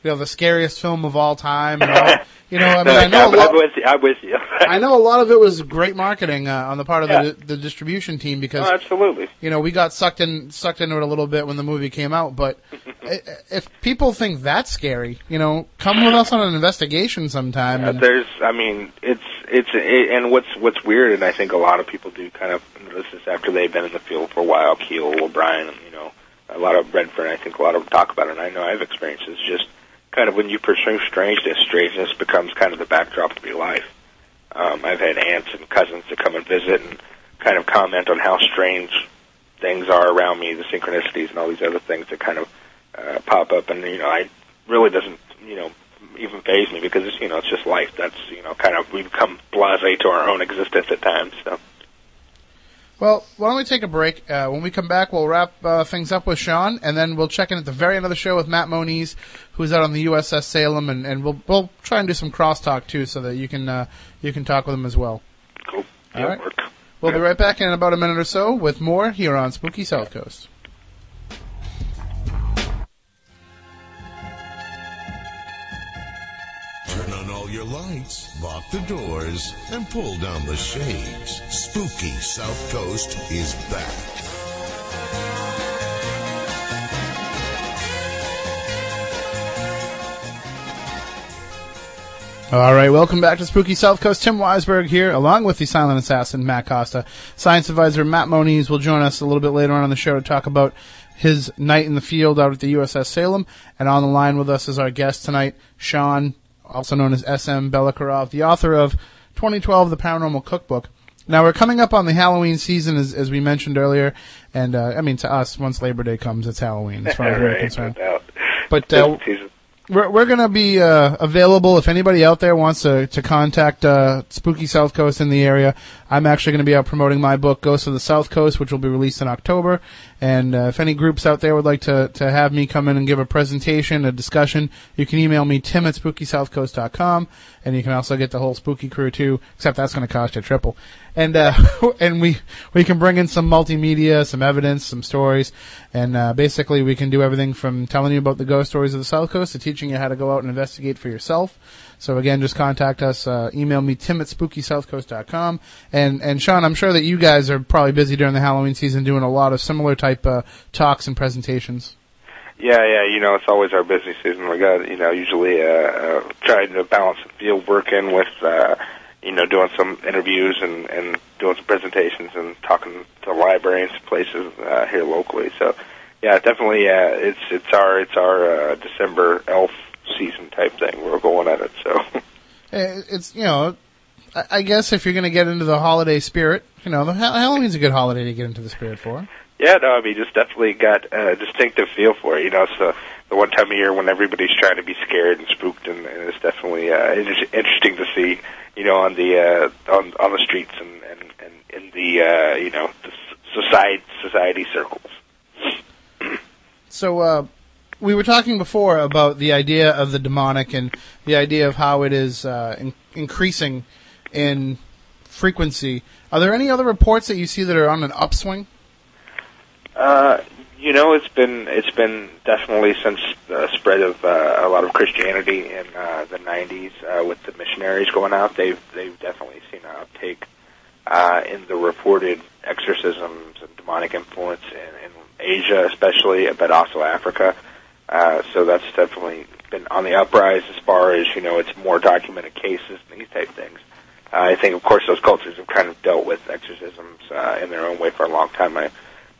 S4: you know, the scariest film of all time. All, you know, I mean, I know lot.
S6: I'm with you. I'm with you.
S4: I know a lot of it was great marketing uh, on the part of
S6: Yeah.
S4: the, the distribution team because
S6: Oh, absolutely.
S4: you know we got sucked in sucked into it a little bit when the movie came out. But if people think that's scary, you know, come with us on an investigation sometime. And-
S6: there's, I mean, it's it's it, and what's what's weird, and I think a lot of people do kind of notice this after they've been in the field for a while. Keel, O'Brien, you know, a lot of Redford. I think a lot of them talk about it. and I know I've experienced this. Just kind of when you pursue strangeness, strangeness becomes kind of the backdrop to your life. Um, I've had aunts and cousins that come and visit and kind of comment on how strange things are around me, the synchronicities and all these other things that kind of uh, pop up. And you know, I really doesn't, you know, even phase me because it's you know it's just life. That's you know kind of we become blasé to our own existence at times. So
S4: Well, why don't we take a break? Uh, when we come back, we'll wrap uh, things up with Sean, and then we'll check in at the very end of the show with Matt Moniz, who's out on the USS Salem, and, and we'll we'll try and do some crosstalk too, so that you can uh, you can talk with him as well.
S6: cool.
S4: All
S6: Yeah,
S4: right.
S6: work.
S4: We'll be right back in about a minute or so with more here on Spooky South Coast.
S3: Turn on all your lights, lock the doors, and pull down the shades. Spooky South Coast is back.
S4: All right, welcome back to Spooky South Coast. Tim Weisberg here, along with the silent assassin Matt Costa. Science advisor Matt Moniz will join us a little bit later on in the show to talk about his night in the field out at the USS Salem. And on the line with us is our guest tonight, Sean, also known as SM Belakarov, the author of 2012 The Paranormal Cookbook. Now we're coming up on the Halloween season, as, as we mentioned earlier, and uh, I mean to us, once Labor Day comes, it's Halloween, as far as we're
S6: right, no
S4: concerned. But uh,
S6: Season.
S4: We're, we're to be uh, available if anybody out there wants to, to contact uh, Spooky South Coast in the area. I'm actually going to be out promoting my book, Ghosts of the South Coast, which will be released in October. And uh, if any groups out there would like to, to have me come in and give a presentation, a discussion, you can email me, tim at spookysouthcoast.com. And you can also get the whole spooky crew too, except that's going to cost you triple. And, uh, and we, we can bring in some multimedia, some evidence, some stories. And, uh, basically we can do everything from telling you about the ghost stories of the South Coast to teaching you how to go out and investigate for yourself. So again, just contact us, uh, email me, tim at spookysouthcoast.com. And, and Sean, I'm sure that you guys are probably busy during the Halloween season doing a lot of similar type, uh, talks and presentations.
S6: Yeah, yeah, you know, it's always our busy season. We got, you know, usually uh, uh, trying to balance field work in with, uh, you know, doing some interviews and, and doing some presentations and talking to libraries, places uh, here locally. So, yeah, definitely, uh, it's it's our it's our uh, December elf season type thing. We're going at it. So,
S4: Uh, It's, you know, I I guess if you're going to get into the holiday spirit, you know, Halloween's a good holiday to get into the spirit for.
S6: yeah, no, I mean, just definitely got a distinctive feel for it. You know, it's the the one time of year when everybody's trying to be scared and spooked, and, and it's definitely uh, it's interesting to see. You know, on the uh, on on the streets and and, and in the uh, you know the society society circles.
S4: So, uh, we were talking before about the idea of the demonic and the idea of how it is uh, in- increasing in frequency. Are there any other reports that you see that are on an upswing?
S6: Uh, you know, it's been it's been definitely since the spread of uh, a lot of Christianity in uh, the '90s uh, with the missionaries going out. They've they've definitely seen an uptake uh, in the reported exorcisms and demonic influence in, in Asia, especially, but also Africa. So that's definitely been on the uprise as far as you know. It's more documented cases and these type things. Uh, I think, of course, those cultures have kind of dealt with exorcisms uh, in their own way for a long time. I,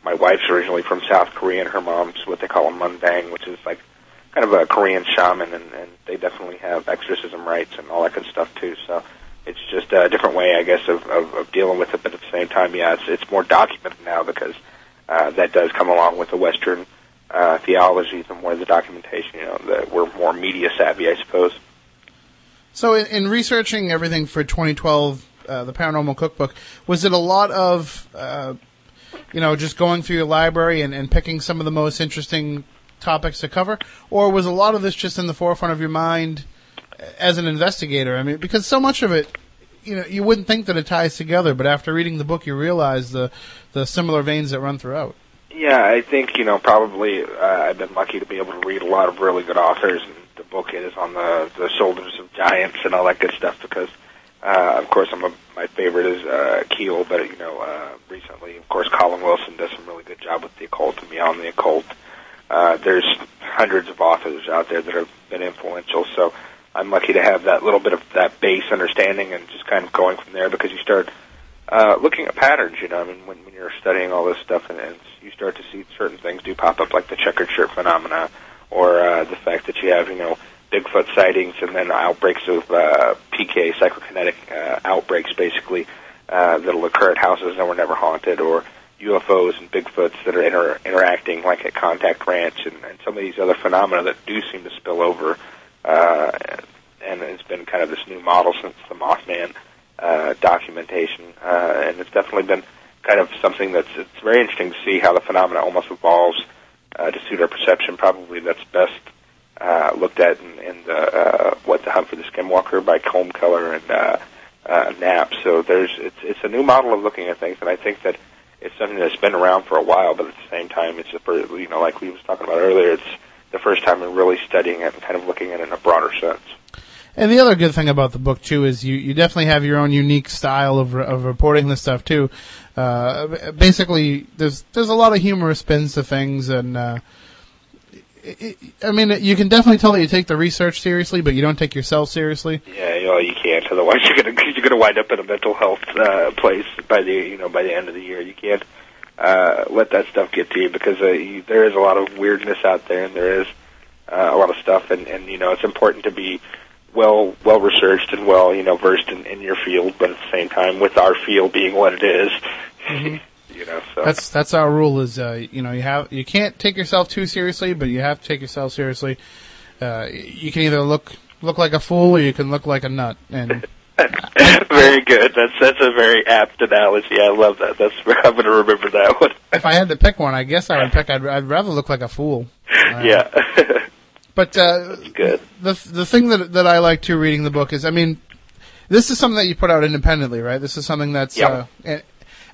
S6: my wife's originally from South Korea, and her mom's what they call a mudang, which is like kind of a Korean shaman, and, and they definitely have exorcism rites and all that good stuff too. So it's just a different way, I guess, of, of, of dealing with it. But at the same time, yeah, it's it's more documented now because uh, that does come along with the Western uh, theology, the more the documentation. You know, that we're more media savvy, I suppose.
S4: So, in, in researching everything for 2012, uh, the Paranormal Cookbook, was it a lot of, uh, you know, just going through your library and, and picking some of the most interesting topics to cover, or was a lot of this just in the forefront of your mind as an investigator? I mean, because so much of it, you know, you wouldn't think that it ties together, but after reading the book, you realize the the similar veins that run throughout.
S6: Yeah, I think you know probably uh, I've been lucky to be able to read a lot of really good authors, and the book is on the the shoulders of giants and all that good stuff because uh, of course I'm a, my favorite is uh, Keel, but you know uh, recently of course Colin Wilson does some really good job with the occult and beyond the occult. Uh, there's hundreds of authors out there that have been influential, so I'm lucky to have that little bit of that base understanding and just kind of going from there because you start uh, looking at patterns. You know, I mean, when, when you're studying all this stuff and, and you start to see certain things do pop up, like the checkered shirt phenomena, or uh, the fact that you have, you know, Bigfoot sightings and then outbreaks of uh, PK psychokinetic uh, outbreaks, basically uh, that'll occur at houses that were never haunted, or UFOs and Bigfoots that are inter- interacting, like at Contact Ranch, and, and some of these other phenomena that do seem to spill over. Uh, and it's been kind of this new model since the Mothman documentation, uh, and it's definitely been kind of something that's it's very interesting to see how the phenomena almost evolves uh, to suit our perception. Probably that's best uh, looked at in, in the uh, what the Hunt for the Skinwalker by Colm Kelleher and uh, uh, Knapp. So there's it's it's a new model of looking at things, and I think that it's something that's been around for a while, but at the same time, it's a, fir- you know like we was talking about earlier, it's the first time in really studying it and kind of looking at it in a broader sense.
S4: And the other good thing about the book too is you, you definitely have your own unique style of, of reporting this stuff too. Uh, basically, there's there's a lot of humorous spins to things, and uh, it, I mean, you can definitely tell that you take the research seriously, but you don't take yourself seriously.
S6: Yeah, you know, you can't. Otherwise, you're gonna you're gonna wind up in a mental health uh, place by the you know by the end of the year. You can't uh, let that stuff get to you because uh, you, there is a lot of weirdness out there, and there is uh, a lot of stuff, and and you know it's important to be well well researched and well you know versed in, in your field, but at the same time, with our field being what it is, you know. So
S4: That's that's our rule. Is uh, you know you have you can't take yourself too seriously, but you have to take yourself seriously. Uh, you can either look look like a fool or you can look like a nut, and
S6: very good. That's that's a very apt analogy. I love that. That's I'm going to remember that one.
S4: if I had to pick one, I guess I would pick. I'd, I'd rather look like a fool. Uh,
S6: yeah.
S4: But uh,
S6: good.
S4: the the thing that that I like too reading the book is, I mean, this is something that you put out independently, right? This is something that's
S6: Yep.
S4: uh, and,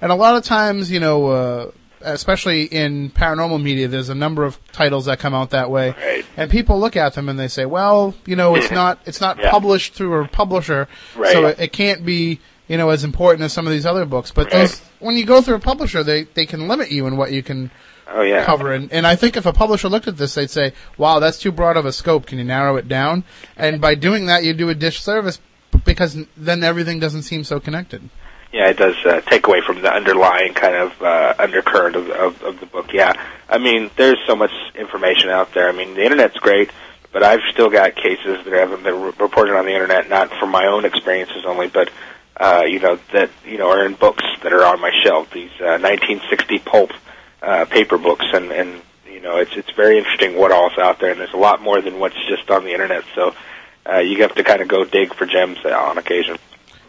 S4: and a lot of times, you know, uh, especially in paranormal media, there's a number of titles that come out that way,
S6: Right.
S4: and people look at them and they say, well, you know, it's not it's not
S6: Yeah.
S4: published through a publisher,
S6: Right.
S4: so it, it can't be you know as important as some of these other books. But
S6: Right.
S4: those when you go through a publisher, they they can limit you in what you can
S6: Oh yeah.
S4: cover. And, and I think if a publisher looked at this, they'd say, wow, that's too broad of a scope. Can you narrow it down? And by doing that, you do a disservice because then everything doesn't seem so connected.
S6: Yeah, it does uh, take away from the underlying kind of uh, undercurrent of, of, of the book. Yeah, I mean, there's so much information out there. I mean, the internet's great, but I've still got cases that haven't been re- reported on the internet, not from my own experiences only, but uh, you know that you know are in books that are on my shelf. These uh, 1960 pulp uh, paper books, and and you know it's it's very interesting what all's out there, and there's a lot more than what's just on the internet. So uh, you have to kind of go dig for gems uh, on occasion.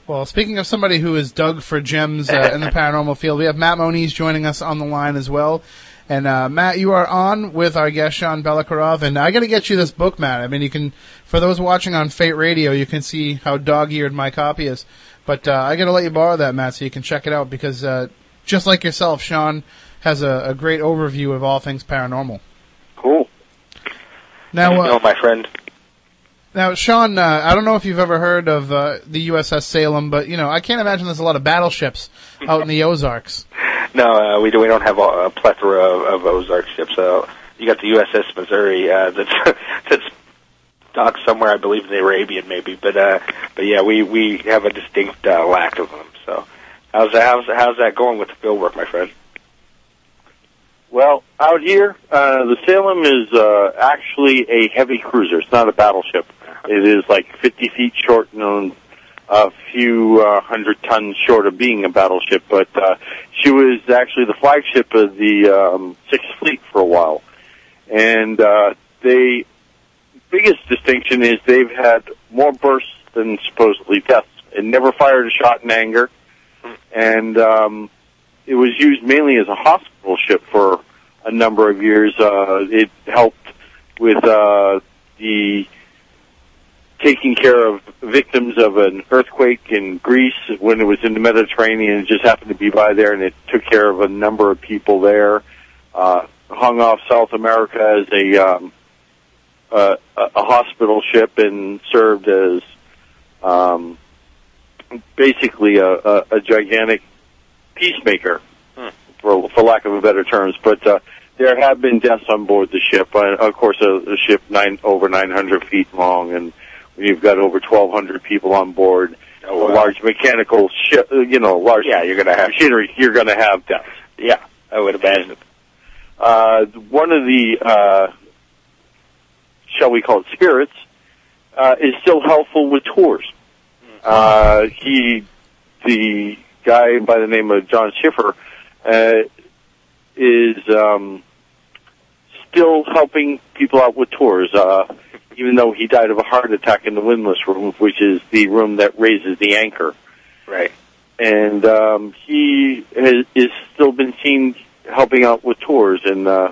S4: Well, speaking of somebody who is dug for gems uh, in the paranormal field, we have Matt Moniz joining us on the line as well. And uh, Matt, you are on with our guest Sean Belakarov, and I got to get you this book, Matt. I mean, you can, for those watching on Fate Radio, you can see how dog-eared my copy is. But uh, I got to let you borrow that, Matt, so you can check it out because uh, just like yourself, Sean has a, a great overview of all things paranormal.
S6: Cool.
S4: Now, uh,
S6: no, my friend.
S4: Now, Sean, uh, I don't know if you've ever heard of uh, the USS Salem, but you know, I can't imagine there's a lot of battleships out in the Ozarks.
S6: No, uh, we do. We don't have a, a plethora of, of Ozark ships. Uh, you got the USS Missouri uh, that's that's docked somewhere, I believe, in the Arabian, maybe. But uh, but yeah, we we have a distinct uh, lack of them. So how's that, how's how's that going with the field work, my friend?
S7: Well, out here, uh, the Salem is uh, actually a heavy cruiser. It's not a battleship. It is like 50 feet short and a few uh, hundred tons short of being a battleship. But uh, she was actually the flagship of the um, Sixth Fleet for a while. And uh, they biggest distinction is they've had more bursts than supposedly deaths. It never fired a shot in anger, and um, it was used mainly as a hospital ship for a number of years. Uh, it helped with uh, the taking care of victims of an earthquake in Greece when it was in the Mediterranean. It just happened to be by there, and it took care of a number of people there. Uh, hung off South America as a um, uh, a, hospital ship and served as um, basically a, a, a gigantic peacemaker,
S6: Hmm.
S7: for for lack of a better terms. But uh, there have been deaths on board the ship. Uh, of course, a, a ship nine over 900 feet long, and you've got over 1,200 people on board,
S6: Oh,
S7: a large mechanical ship, uh, you know, large
S6: Yeah, you're gonna have-
S7: machinery, you're going to have deaths.
S6: Yeah, I would imagine.
S7: Uh, one of the, uh, shall we call it spirits, uh, is still helpful with tours. Uh, he, the guy by the name of John Schiffer, uh, is, um, still helping people out with tours, uh, even though he died of a heart attack in the windlass room, which is the room that raises the anchor
S6: Right.
S7: and um, he has is still been seen helping out with tours, and uh,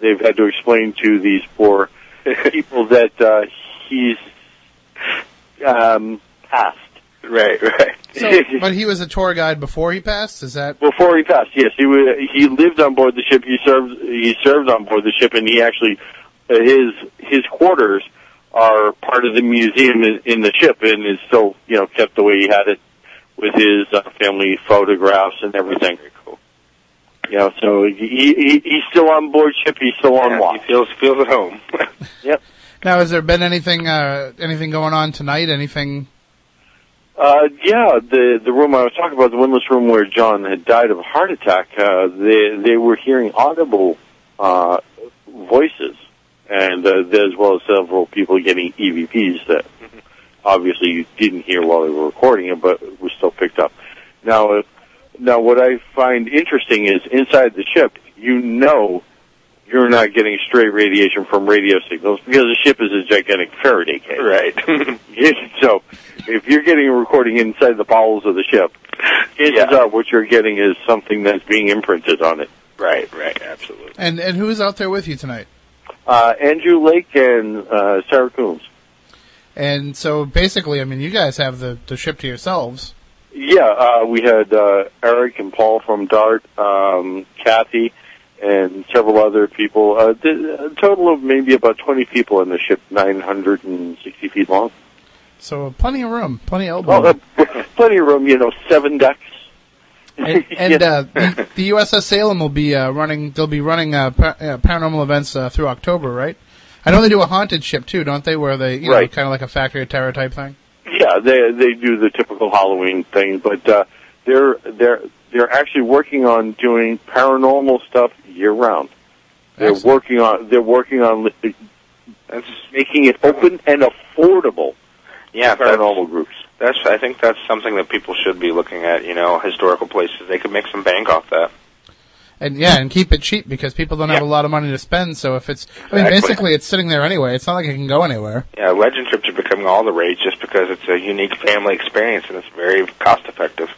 S7: they've had to explain to these poor people that uh, he's um, passed.
S6: Right, right.
S4: So, but he was a tour guide before he passed. Is that
S7: Before he passed, yes, he wa he lived on board the ship. He served he served on board the ship, and he actually uh, his his quarters are part of the museum in, in the ship, and is still you know kept the way he had it with his uh, family photographs and everything.
S6: Very cool.
S7: You know, so he, he he's still on board ship. He's still on
S6: Yeah,
S7: watch.
S6: he feels feels at home.
S7: Yep.
S4: now? Has there been anything uh, anything going on tonight? Anything?
S7: Uh, yeah, the the room I was talking about, the windlass room where John had died of a heart attack. Uh, they they were hearing audible uh, voices, and uh, as well as several people getting EVPs that obviously you didn't hear while they were recording it, but were still picked up. Now, uh, now what I find interesting is inside the ship, you know. You're not getting straight radiation from radio signals because the ship is a gigantic Faraday cage.
S6: right.
S7: so, if you're getting a recording inside the bowels of the ship, chances
S6: Yeah.
S7: are what you're getting is something that's being imprinted on it.
S6: right, right, absolutely.
S4: And and who is out there with you tonight?
S7: Uh, Andrew Lake and uh, Sarah Coombs.
S4: And so basically, I mean, you guys have the the ship to yourselves.
S7: Yeah, uh, we had uh, Eric and Paul from Dart, um, Kathy, and several other people. Uh, a total of maybe about 20 people in the ship, 960 feet long.
S4: So plenty of room, plenty of elbow.
S7: Oh, uh, plenty of room, you know, seven decks.
S4: And, and uh, the, the USS Salem will be uh, running. They'll be running uh, pa- uh, paranormal events uh, through October, right? I know they do a haunted ship too, don't they? Where they, you know,
S7: Right.
S4: kind of like a Factory of Terror type thing.
S7: Yeah, they they do the typical Halloween thing, but uh, they're they're they're actually working on doing paranormal stuff year round. They're
S4: Excellent.
S7: working on they're working on making it open and affordable
S6: yeah, that's,
S7: paranormal groups.
S6: that's I think that's something that people should be looking at. You know, historical places they could make some bank off that.
S4: And yeah, and keep it cheap because people don't have a lot of money to spend. So if it's, I mean, basically it's sitting there anyway. It's not like it can go anywhere.
S6: Yeah, legend trips are becoming all the rage just because it's a unique family experience and it's very cost effective.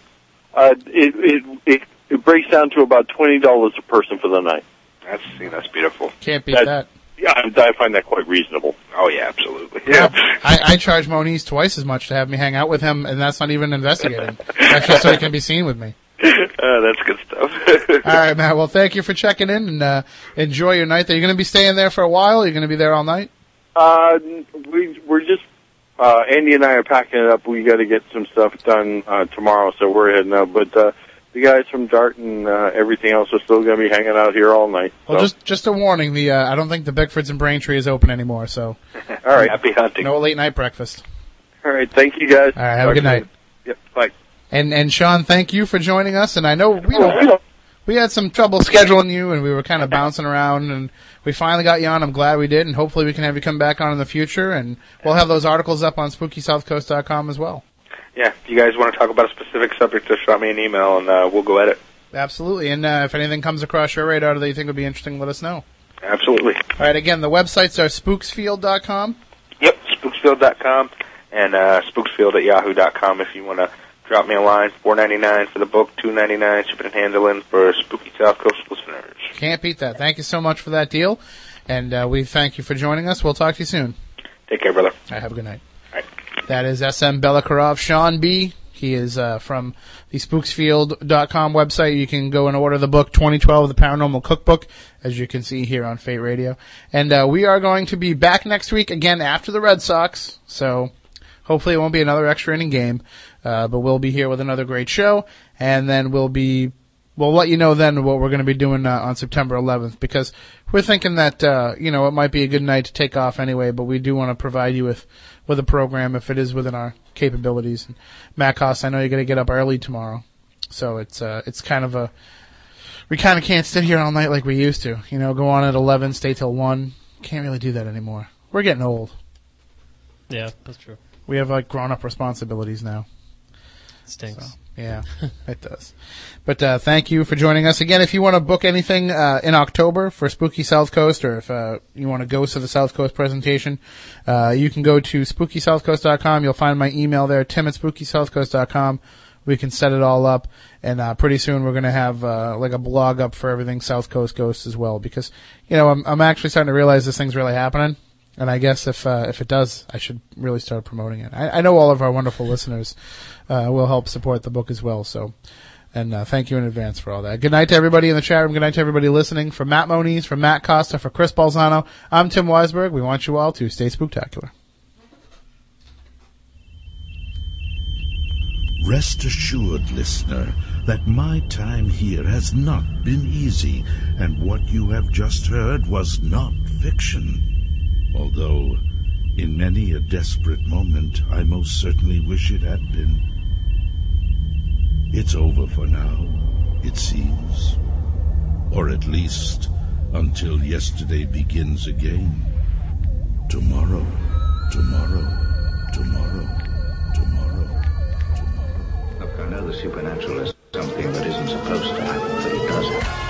S7: Uh, it, it it it breaks down to about twenty dollars a person for the night.
S6: That's you know, that's beautiful.
S4: Can't beat
S7: That-
S4: that.
S7: Yeah, I, I find that quite reasonable.
S6: Oh yeah, absolutely.
S4: yeah I, I charge Moniz twice as much to have me hang out with him, and that's not even investigating. That's just so he can be seen with me.
S6: uh, that's good stuff.
S4: All right, Matt. Well, thank you for checking in and uh, enjoy your night. There, you're going to be staying there for a while. You're going to be there all night.
S7: Uh, we we're just uh, Andy and I are packing it up. We got to get some stuff done uh, tomorrow, so we're heading out. But uh, the guys from Dart and uh, everything else are still going to be hanging out here all night.
S4: Well, just just a warning. The uh, I don't think the Bickfords and Braintree is open anymore. So
S7: all right,
S6: Happy hunting.
S4: no late night breakfast.
S7: all right. Thank you guys.
S4: All right. Have a good night.
S7: Yep. Bye.
S4: And and Sean, thank you for joining us. And I know we know, we had some trouble scheduling you, and we were kind of bouncing around, and we finally got you on. I'm glad we did, and hopefully we can have you come back on in the future. And we'll have those articles up on SpookySouthCoast.com as well.
S6: Yeah, if you guys want to talk about a specific subject, just drop me an email and uh, we'll go at it.
S4: Absolutely. And uh, if anything comes across your radar that you think would be interesting, let us know.
S6: Absolutely.
S4: All right. Again, the websites are spooksfield.com.
S6: Yep, spooksfield.com and uh, spooksfield at yahoo.com if you want to drop me a line. Four ninety nine for the book, two ninety nine shipping and handling for Spooky South Coast listeners.
S4: Can't beat that. Thank you so much for that deal. And uh, we thank you for joining us. We'll talk to you soon.
S6: Take care, brother.
S4: All right, have a good night. That is SM Belakarov, Sean B. He is uh, from the spooksfield.com website. You can go and order the book 2012, The Paranormal Cookbook. as you can see here on Fate Radio. And uh, we are going to be back next week again after the Red Sox. So hopefully it won't be another extra inning game, uh, but we'll be here with another great show, and then we'll be we'll let you know then what we're going to be doing uh, on September 11th because we're thinking that uh, you know it might be a good night to take off anyway, but we do want to provide you with with a program if it is within our capabilities. And Matt Cost, I know you're going to get up early tomorrow, so it's uh, it's kind of a we kind of can't sit here all night like we used to. You know, go on at 11, stay till one. Can't really do that anymore. We're getting old.
S8: Yeah, that's true.
S4: We have like grown up responsibilities now.
S8: Stinks.
S4: So, yeah, it does. But uh, thank you for joining us again. If you want to book anything uh, in October for Spooky South Coast, or if uh, you want to go to the South Coast presentation, uh, you can go to SpookySouthCoast.com. You'll find my email there, Tim at SpookySouthCoast.com. We can set it all up, and uh, pretty soon we're going to have uh, like a blog up for everything South Coast Ghosts as well. Because you know, I'm, I'm actually starting to realize this thing's really happening. And I guess if uh, if it does, I should really start promoting it. I, I know all of our wonderful listeners will help support the book as well. So, and uh, thank you in advance for all that. Good night to everybody in the chat room. Good night to everybody listening. From Matt Moniz, from Matt Costa, for Chris Balzano, I'm Tim Weisberg. We want you all to stay spooktacular.
S9: Rest assured, listener, that my time here has not been easy, and what you have just heard was not fiction. Although, in many a desperate moment, I most certainly wish it had been. It's over for now, it seems. Or at least until yesterday begins again. Tomorrow, tomorrow, tomorrow, tomorrow, tomorrow.
S2: Look, I know the supernatural is something that isn't supposed to happen, but it does happen.